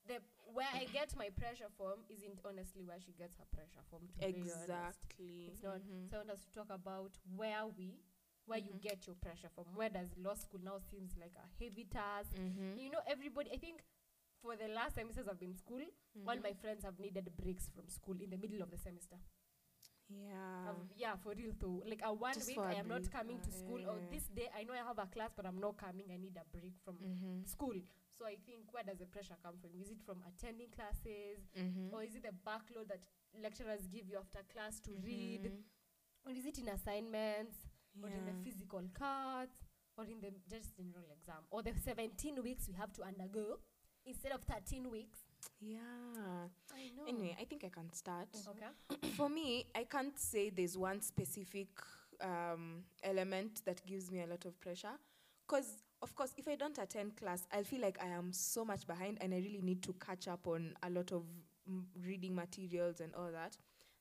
the where I get my pressure from isn't honestly where she gets her pressure from. To be exactly It's not. Mhm. So I want us to talk about where we, where you get your pressure from. Where does law school now seems like a heavy task? Mhm. You know, everybody. I think for the last semesters I've been in school, all my friends have needed breaks from school in the middle of the semester. yeah I've- yeah, for real though. Like a one Just week, I am not break, coming to uh, school. Or yeah. this day, I know I have a class, but I'm not coming. I need a break from Mhm. school. So I think where does the pressure come from? Is it from attending classes, Mhm. or is it the backload that lecturers give you after class to read, Mhm. or is it in assignments, or in the physical cards, or in the just general exam, or the 17 weeks we have to undergo instead of 13 weeks? yeah I know. anyway i think i can start Okay. for me, I can't say there's one specific um, element that gives me a lot of pressure. Because, of course, if I don't attend class, I'll feel like I am so much behind and I really need to catch up on a lot of mm, reading materials and all that.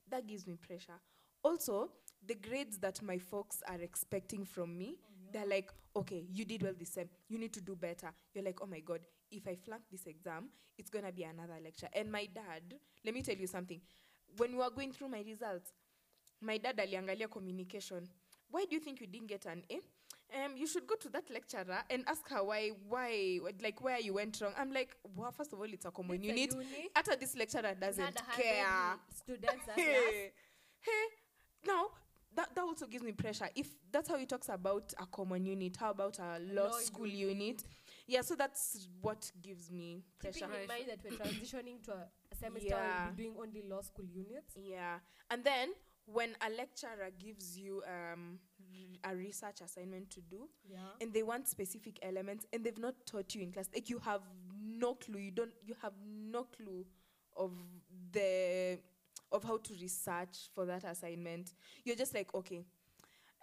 That gives me pressure. Also, the grades that my folks are expecting from me, they're like, okay, you did well this time You need to do better. You're like, oh my God, if I flunk this exam, it's going to be another lecture. And my dad, let me tell you something. When we were going through my results, my dad aliangalia communication. Why do you think you didn't get an A? Um, you should go to that lecturer and ask her why, why, like where you went wrong. I'm like, well, first of all, it's a common It's unit. uni. After this lecturer doesn't care. Students class. Hey, hey, now that, that also gives me pressure. If that's how he talks about a common unit, how about a law, Law school unit. unit? Yeah, so that's what gives me pressure. Keeping in mind that we're transitioning to a a semester where Yeah. we'll be doing only law school units. Yeah, and then when a lecturer gives you um, a research assignment to do, Yeah. and they want specific elements, and they've not taught you in class, like you have no clue. You don't. You have no clue of the of how to research for that assignment. You're just like, okay,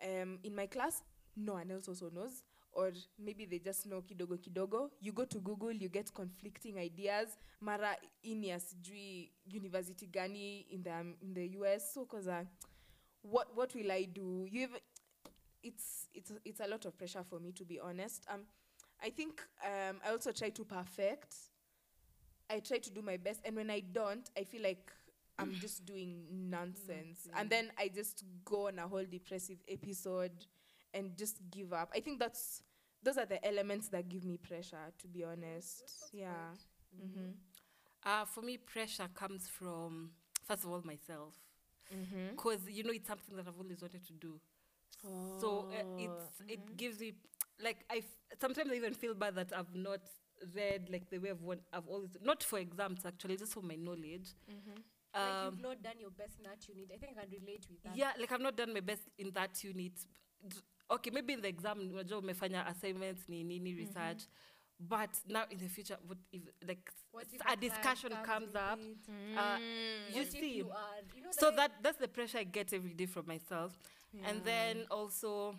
um, in my class, no one else also knows. Or maybe they just know kidogo kidogo. You go to google you get conflicting ideas. Mara ini ya sijui university gani in the, in the us so cause what, what will i do? You it's, it's, it's a lot of pressure for me to be honest. Um, i think um, i also try to perfect. I try to do my best and when i don't i feel like i'm just doing nonsense. And then i just go on a whole depressive episode and just give up i think that's those are the elements that give me pressure to be honest yeah mm-hmm. Uh, for me, pressure comes from, first of all, myself. Mm-hmm. Because, you know, it's something that I've always wanted to do. So uh, it's it gives me, like, I f- sometimes I even feel bad that I've not read, like, the way I've, want, I've always, not for exams actually, just for my knowledge. like Um, you've not done your best in that unit. I think I can relate with that. yeah like i've not done my best in that unit D- okay maybe in the exam unajua umefanya assignments ni nini research. Mm-hmm. But now in the future what if like What if a discussion comes with up it? uh, mm. you see. you are, you know, so that that's the pressure i get every day from myself. And then also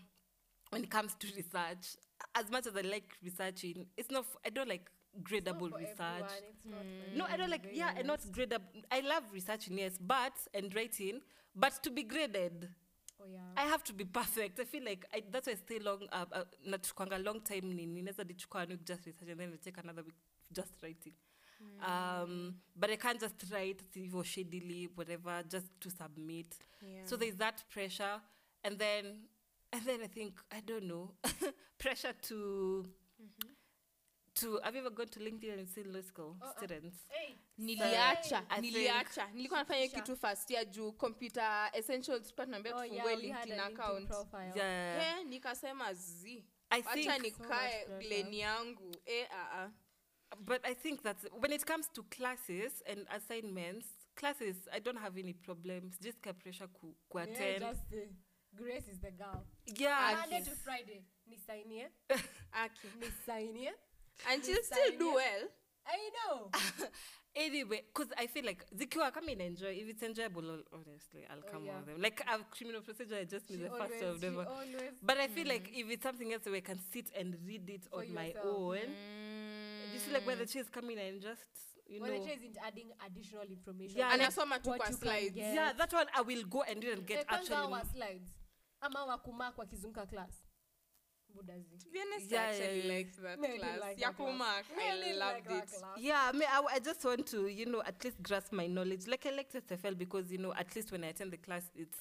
when it comes to research as much as i like researching it's not f- i don't like gradable research. not mm. no, I don't like. Yeah, and not gradable. I love researching, yes, but and writing, but to be graded, I have to be perfect. I feel like I, that's why I stay long. Uh, uh, nachukwanga long time nini. Naweza dichukua one week just research and then I take another week just writing. Um, but I can't just write hivyo shadily, whatever, just to submit. yeah. So there's that pressure, and then and then I think I don't know pressure to. To have you ever gone to LinkedIn and seen law school Oh, uh. Hey, niliacha nilikuwa nafanya kitu first year juu computer essentials tulikuwa tunaambia oh tufungue yeah, linkedin account. Yeah. Eh, nikasema wacha nikae So much yangu eh, ah, ah. But I think that when it comes to classes and assignments, classes, I don't have any problems. Just ka pressure ku, ku Yeah, just uh, Grace is the girl. Yeah. Monday to Friday, nisainie, Aki. nisainie. And she'll still do well I know. Anyway, because I feel like zikiwa come and enjoy. If it's enjoyable, honestly, I'll Oh, yeah. on them. Like a criminal procedure, I just need the always, first of them But I feel like if it's something else where I can sit and read it For on my own, Mm. see like where the chair is coming and just you well, know. the chair isn't adding additional information. Yeah, like anasoma tu kwa slides yeah, that one I will go and do and get actually. slides ama wakumark wakizunguka class budazi To be honest, Yeah, I actually yeah, yeah. liked that Maybe class. like ya that class. Really I like loved it. Yeah, I, mean, I, I just want to, you know, at least grasp my knowledge. Like I like TFL because, you know, at least when I attend the class, it's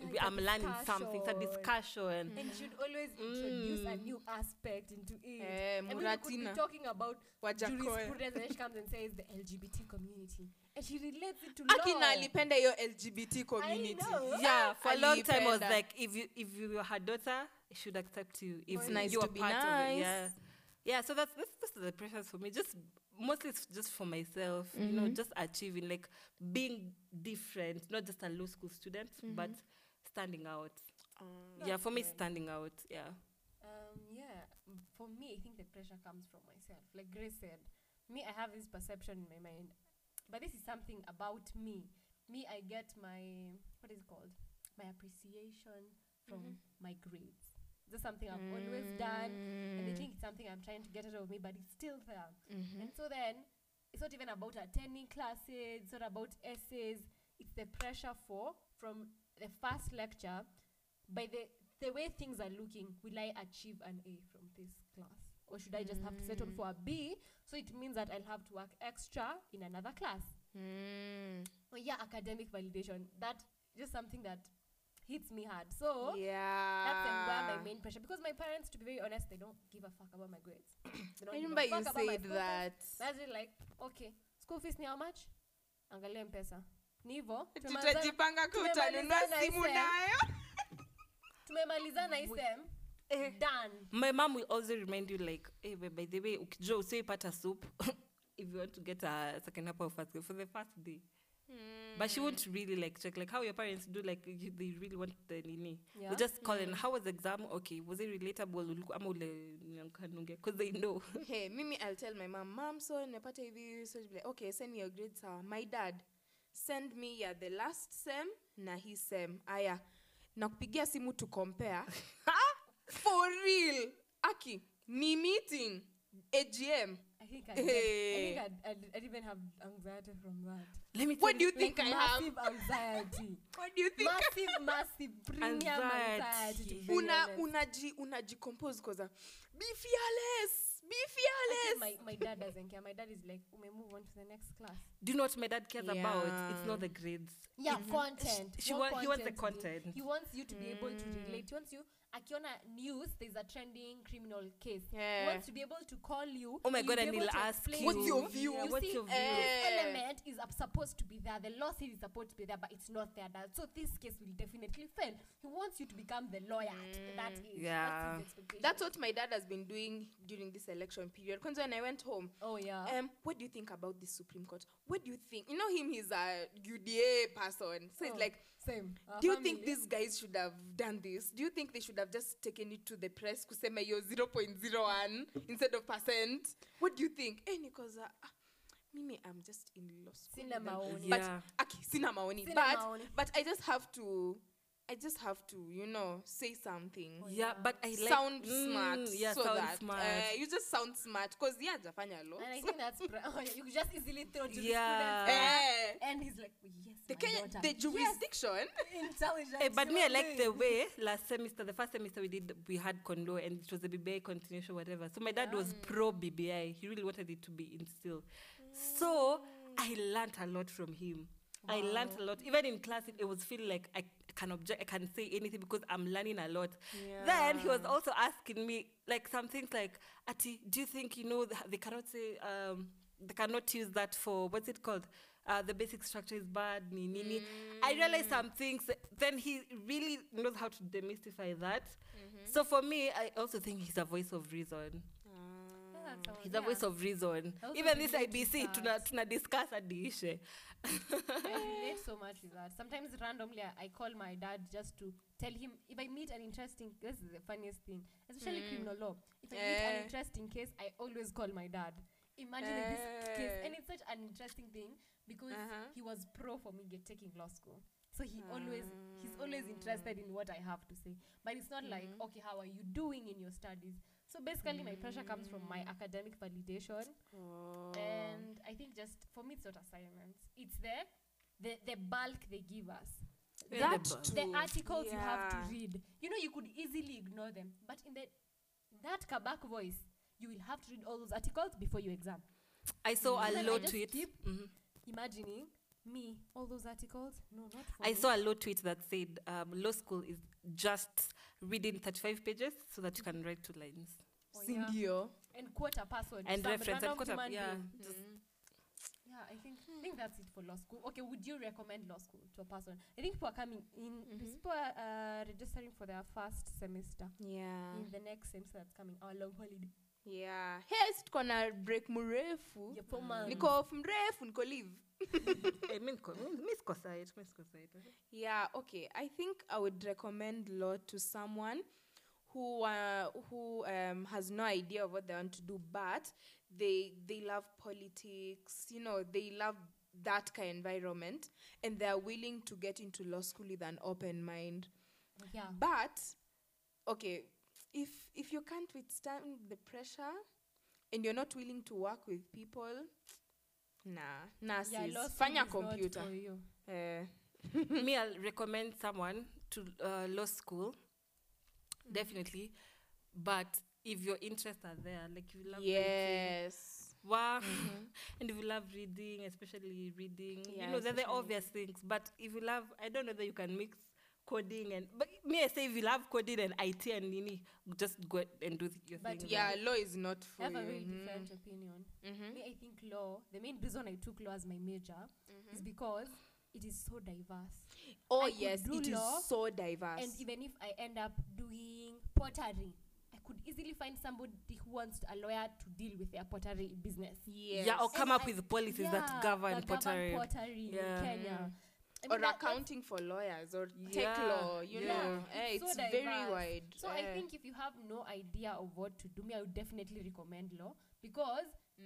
Yeah, we- it's a I'm learning something. It's a discussion. discussion. and you should always introduce a Mm. new aspect into it. Eh, I mean, we could be talking about Wajackoyah. jurisprudence and she comes and says the LGBT community. And she relates it to Aki law. na alipenda hiyo lgbt community know. Yeah, for a long time I was like, if you if you were her daughter, I should accept you. If It's nice you to are be part of it, yeah, yeah. So that's that's that's the pressures for me. Just mostly it's just for myself, you know, Mhm. just achieving like being different, not just a low school student, but standing out. yeah, for me, good. standing out. Yeah. Um, yeah, for me, I think the pressure comes from myself. Like Grace said, me, I have this perception in my mind, but this is something about me. Me, I get my what is it called? My appreciation from my grades. That's something I've always done, and I think it's something I'm trying to get out of me, but it's still there. Mhm. And so then, it's not even about attending classes, it's not about essays. It's the pressure for from the first lecture. By the the way things are looking, will I achieve an A from this class, or should I just have to settle for a B? So it means that I'll have to work extra in another class. Mm. Oh yeah, academic validation. That just something that hits me hard. So yeah that's where my main pressure. Because my parents, to be very honest, they don't give a fuck about my grades. they don't I give a remember you about said that That's it, like, okay, school fees ni how much? Angalia mpesa. Ni hivyo. tutajipanga kutanunua simu nayo Tumemalizana isem sem. Done. My mom will also remind you like, hey, babe, by the way, ukijua usiipata soup if you want to get a second apple of first for the first day. Mm. But she won't really like check like how your parents do like you, they really want the nini. Yeah. We just call mm. and how was the exam? Okay, was it relatable? Ama ule nyankanunge? Because they know. hey mimi i'll tell my mom mom so nimepata hivi so she'll be like okay send me your grades Uh, my dad send me ya the last sem na hii sem aya nakupigia simu to compare for real Aki, ni meeting, AGM. I think I think I'd, I'd, I'd even have anxiety from that. Let me What do you think like I have? massive anxiety. What do you think? massive, massive premium Anxiety. anxiety. to be Una honest. unaji unajicompose cause be fearless, my, my dad doesn't care. My dad is like, we move on to the next class. Do you know what my dad cares about? It's not the grades. Yeah, content. She What wa- he wants the content content. He wants you to be able to mm. relate. He wants you. Akiona news, there's a trending criminal case. He Yeah. wants to be able to call you. Oh my God, be and he'll to ask you, What's your you. view? You what's see, your view? This Eh. element is up- supposed to be there. The law says it's supposed to be there, but it's not there. Dad. So this case will definitely fail. He wants you to become the lawyer at that age. Yeah. That's. That's what my dad has been doing during this election period. Because when I went home, Oh yeah. um, what do you think about the Supreme Court? What do you think? You know him, he's a UDA person. So it's Oh, like, same. Our do you think family. these guys should have done this? Do you think they should have just taken it to the press kusema yo 0.01 instead of percent? What do you think? Eh, because uh, mimi, I'm just in law school. Sina maoni. But Yeah. okay, sina maoni. Sina but maoni. but I just have to, I just have to, you know, say something. Yeah, but I like sound Mm, smart Yeah, so sound that smart. Uh, you just sound smart because yeah jafanya law And I think that's pr- oh, yeah, you could just easily throw to Yeah. the students. Eh, And he's like, yes, the my Kenya, daughter. the Yes, jurisdiction intelligent. Eh, but me, I like the way last semester, the first semester we did, we had Con law and it was a BBI continuation, whatever. So my dad was pro BBI. He really wanted it to be instilled. So I learned a lot from him. I learned a lot. Even in class, it, it was feeling like I can object, I can say anything because I'm learning a lot. Then he was also asking me like some things like, Ati, do you think you know they cannot say um, they cannot use that for what's it called? Uh, the basic structure is bad. Ni, ni, ni. I realized some things. Then he really knows how to demystify that. So for me, I also think he's a voice of reason. How- He's a voice of reason. Even this IBC, tuna, tuna discuss issue. I relate so much with that. Sometimes randomly, I, I call my dad just to tell him if I meet an interesting. This is the funniest thing, especially criminal law. If I meet Eh. an interesting case, I always call my dad. Imagine like this case, Eh. and it's such an interesting thing because Uh-huh. he was pro for me get taking law school. So he always he's always interested in what I have to say. But it's not like okay, how are you doing in your studies? So basically, my pressure comes from my academic validation. Oh. And I think just for me, it's not assignments. It's there, the the bulk they give us. Yeah, That the The articles you have to read. You know, you could easily ignore them, but in the that Kabak voice, you will have to read all those articles before your exam. I saw a lot low I mm-hmm. Imagining me, all those articles. No, not for I me. saw a low tweet that said um, law school is just reading 35 pages so that you can write two lines. Oh, yeah. Sindio. and quote a password. And some reference and random quote a- human yeah, being. just- Yeah, I think I think that's it for law school. Okay, would you recommend law school to a person? I think people are coming in. People are uh, registering for their first semester Yeah. in the next semester that's coming. Our long holiday. Yeah. Hey, tuko na break mrefu. Yeah, four months. Niko off mrefu, niko leave. Eh, mi niko- mi- mi siko side, mi. Yeah, okay. I think I would recommend law to someone who uh, who um, has no idea of what they want to do, but they they love politics. You know, they love that kind of environment, and they are willing to get into law school with an open mind. Yeah. But okay, if if you can't withstand the pressure, and you're not willing to work with people, nah, nah, Yeah, sis. law school Fanya computer. for you. Eh, me, I'll recommend someone to uh, law school, definitely. But if your interests are there, like you love writing, yes. wow, and if you love reading, especially reading, Yeah, you know, they're the obvious things. But if you love, I don't know that you can mix coding and, but me, I say if you love coding and IT and nini, just go and do your But thing. Yeah, law is not for I have you. a very Mhm. different opinion. Mhm. Me, I think law. The main reason I took law as my major is because it is so diverse. Oh I yes, it is so diverse. And even if I end up doing pottery, I could easily find somebody who wants a lawyer to deal with their pottery business. yes. Yeah, or come And up I- with policies Yeah, that govern that pottery. pottery Yeah. in Kenya. I or that- accounting for lawyers or tech law, you yeah. know. Eh, It's it's so very wide. So I eh. think if you have no idea of what to do, me, I would definitely recommend law because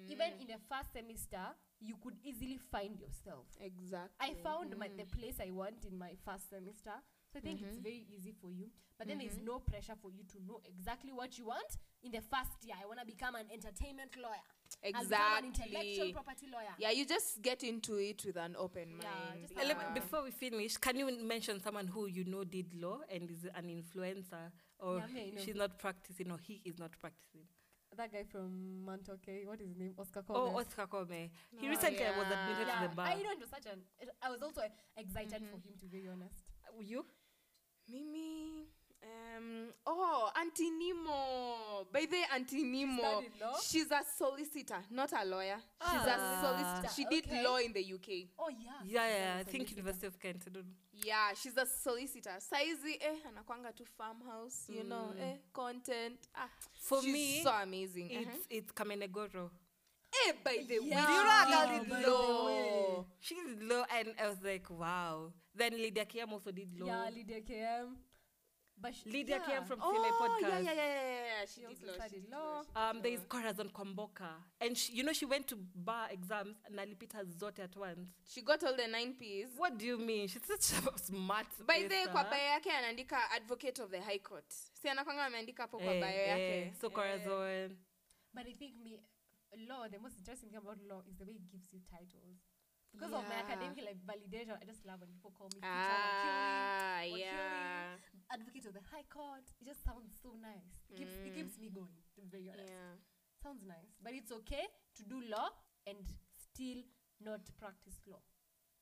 even Mm. in the first semester, you could easily find yourself. exactly. I found my, Mm. the place I want in my first semester. So I think it's very easy for you. But then there's no pressure for you to know exactly what you want in the first year. I want to become an entertainment lawyer. I'll become an intellectual Exactly. property lawyer. Yeah, you just get into it with an open Yeah, mind. just Uh, let Yeah. before we finish, can you mention someone who you know did law and is an influencer, or Yeah, me, I know. she's not practicing, or he is not practicing? That guy from Montoke, what is his name? Oscar Oh, Kobe. Oscar Kome. He Oh, recently was admitted yeah, to the bar. I know it was such an. It, I was also excited for him to be honest. you? Mimi. Oh, Auntie Nemo. By the way, Auntie Nemo. studied law? She's a solicitor, not a lawyer. She's Ah. a solicitor. She did Okay. law in the UK. Oh yeah. Yeah, yeah. I think University of Kent. I don't know. Yeah, she's a solicitor. Saizi eh anakwanga to farmhouse, you know, eh content. Ah, For she's me, so amazing. It's Uh-huh. it's Kamenegoro. Eh, by the way, Yeah. Do you know how she girl did did law. She did law, and I was like, wow. Then Lydia Kiam also did law. Yeah, Lydia KM. But she, Lydia yeah. came from Oh, CLA podcast. yeah, yeah, yeah, yeah, yeah. She, She did also law. she studied did law. she did Um, there is. Corazon Kwamboka. and she, you know she went to bar exams and alipita zote at once. She got all the nine P's. What do you mean? She's such a smart. by the way, kwa bio yake anaandika advocate of the high court si anakwanga ameandika hapo kwa Eh, bio eh, yake So Corazon. But I think me law, the most interesting thing about law is the way it gives you titles. Because of my academic like validation, I just love when people call me teacher ah Wakili, yeah advocate of the high court. It just sounds so nice. It keeps it keeps me going, to be very honest. yeah Sounds nice. But it's okay to do law and still not practice law.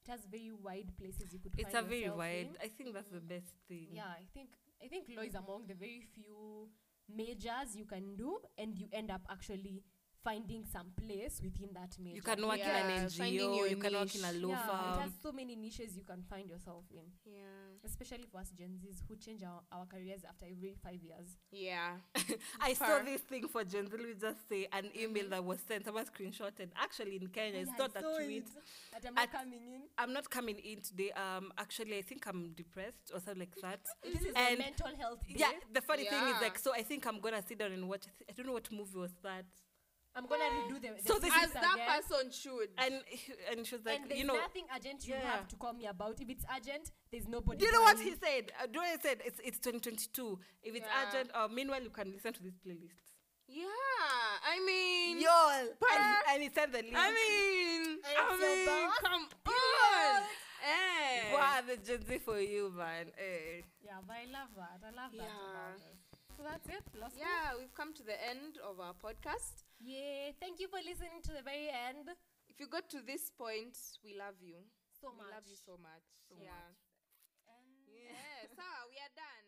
It has very wide places you could It's a very wide. in. I think that's the best thing. Yeah, I think I think law is among the very few majors you can do, and you end up actually finding some place within that major. You can work Yeah, in an finding NGO. your You can work in a niche. law yeah, it firm. has so many niches you can find yourself in, yeah especially for us Gen Zs who change our, our careers after every five years. yeah I saw this thing for Gen Z. Let me just say an email that was sent. Someone screenshotted. Actually, in Kenya, it's not I a saw tweet. it, But I'm not At- coming in. I'm not coming in today. Um, actually, I think I'm depressed or something like that. This is and a mental health. yeah, the funny thing is like, so I think I'm gonna sit down and watch. I, th- I don't know what movie was that. I'm gonna redo the, the So this as that again. person should And and she was like, and there's you know, nothing urgent you yeah. have to call me about. If it's urgent, there's nobody. Do you know what calling. he said? Uh, do you know what he said? It's it's 2022. If it's Yeah. urgent, uh, meanwhile you can listen to this playlist. yeah i mean Y'all, and, he- and he sent the link. i mean And i mean boss? come on eh wow, the Gen Z for you, man. Eh. Yeah, but I love that. I love that Yeah. about us. So that's it. Law school. yeah we've come to the end of our podcast Yeah. Thank you for listening to the very end. if you got to this point we love you So we much. love you so much So yeah much. Yeah so we are done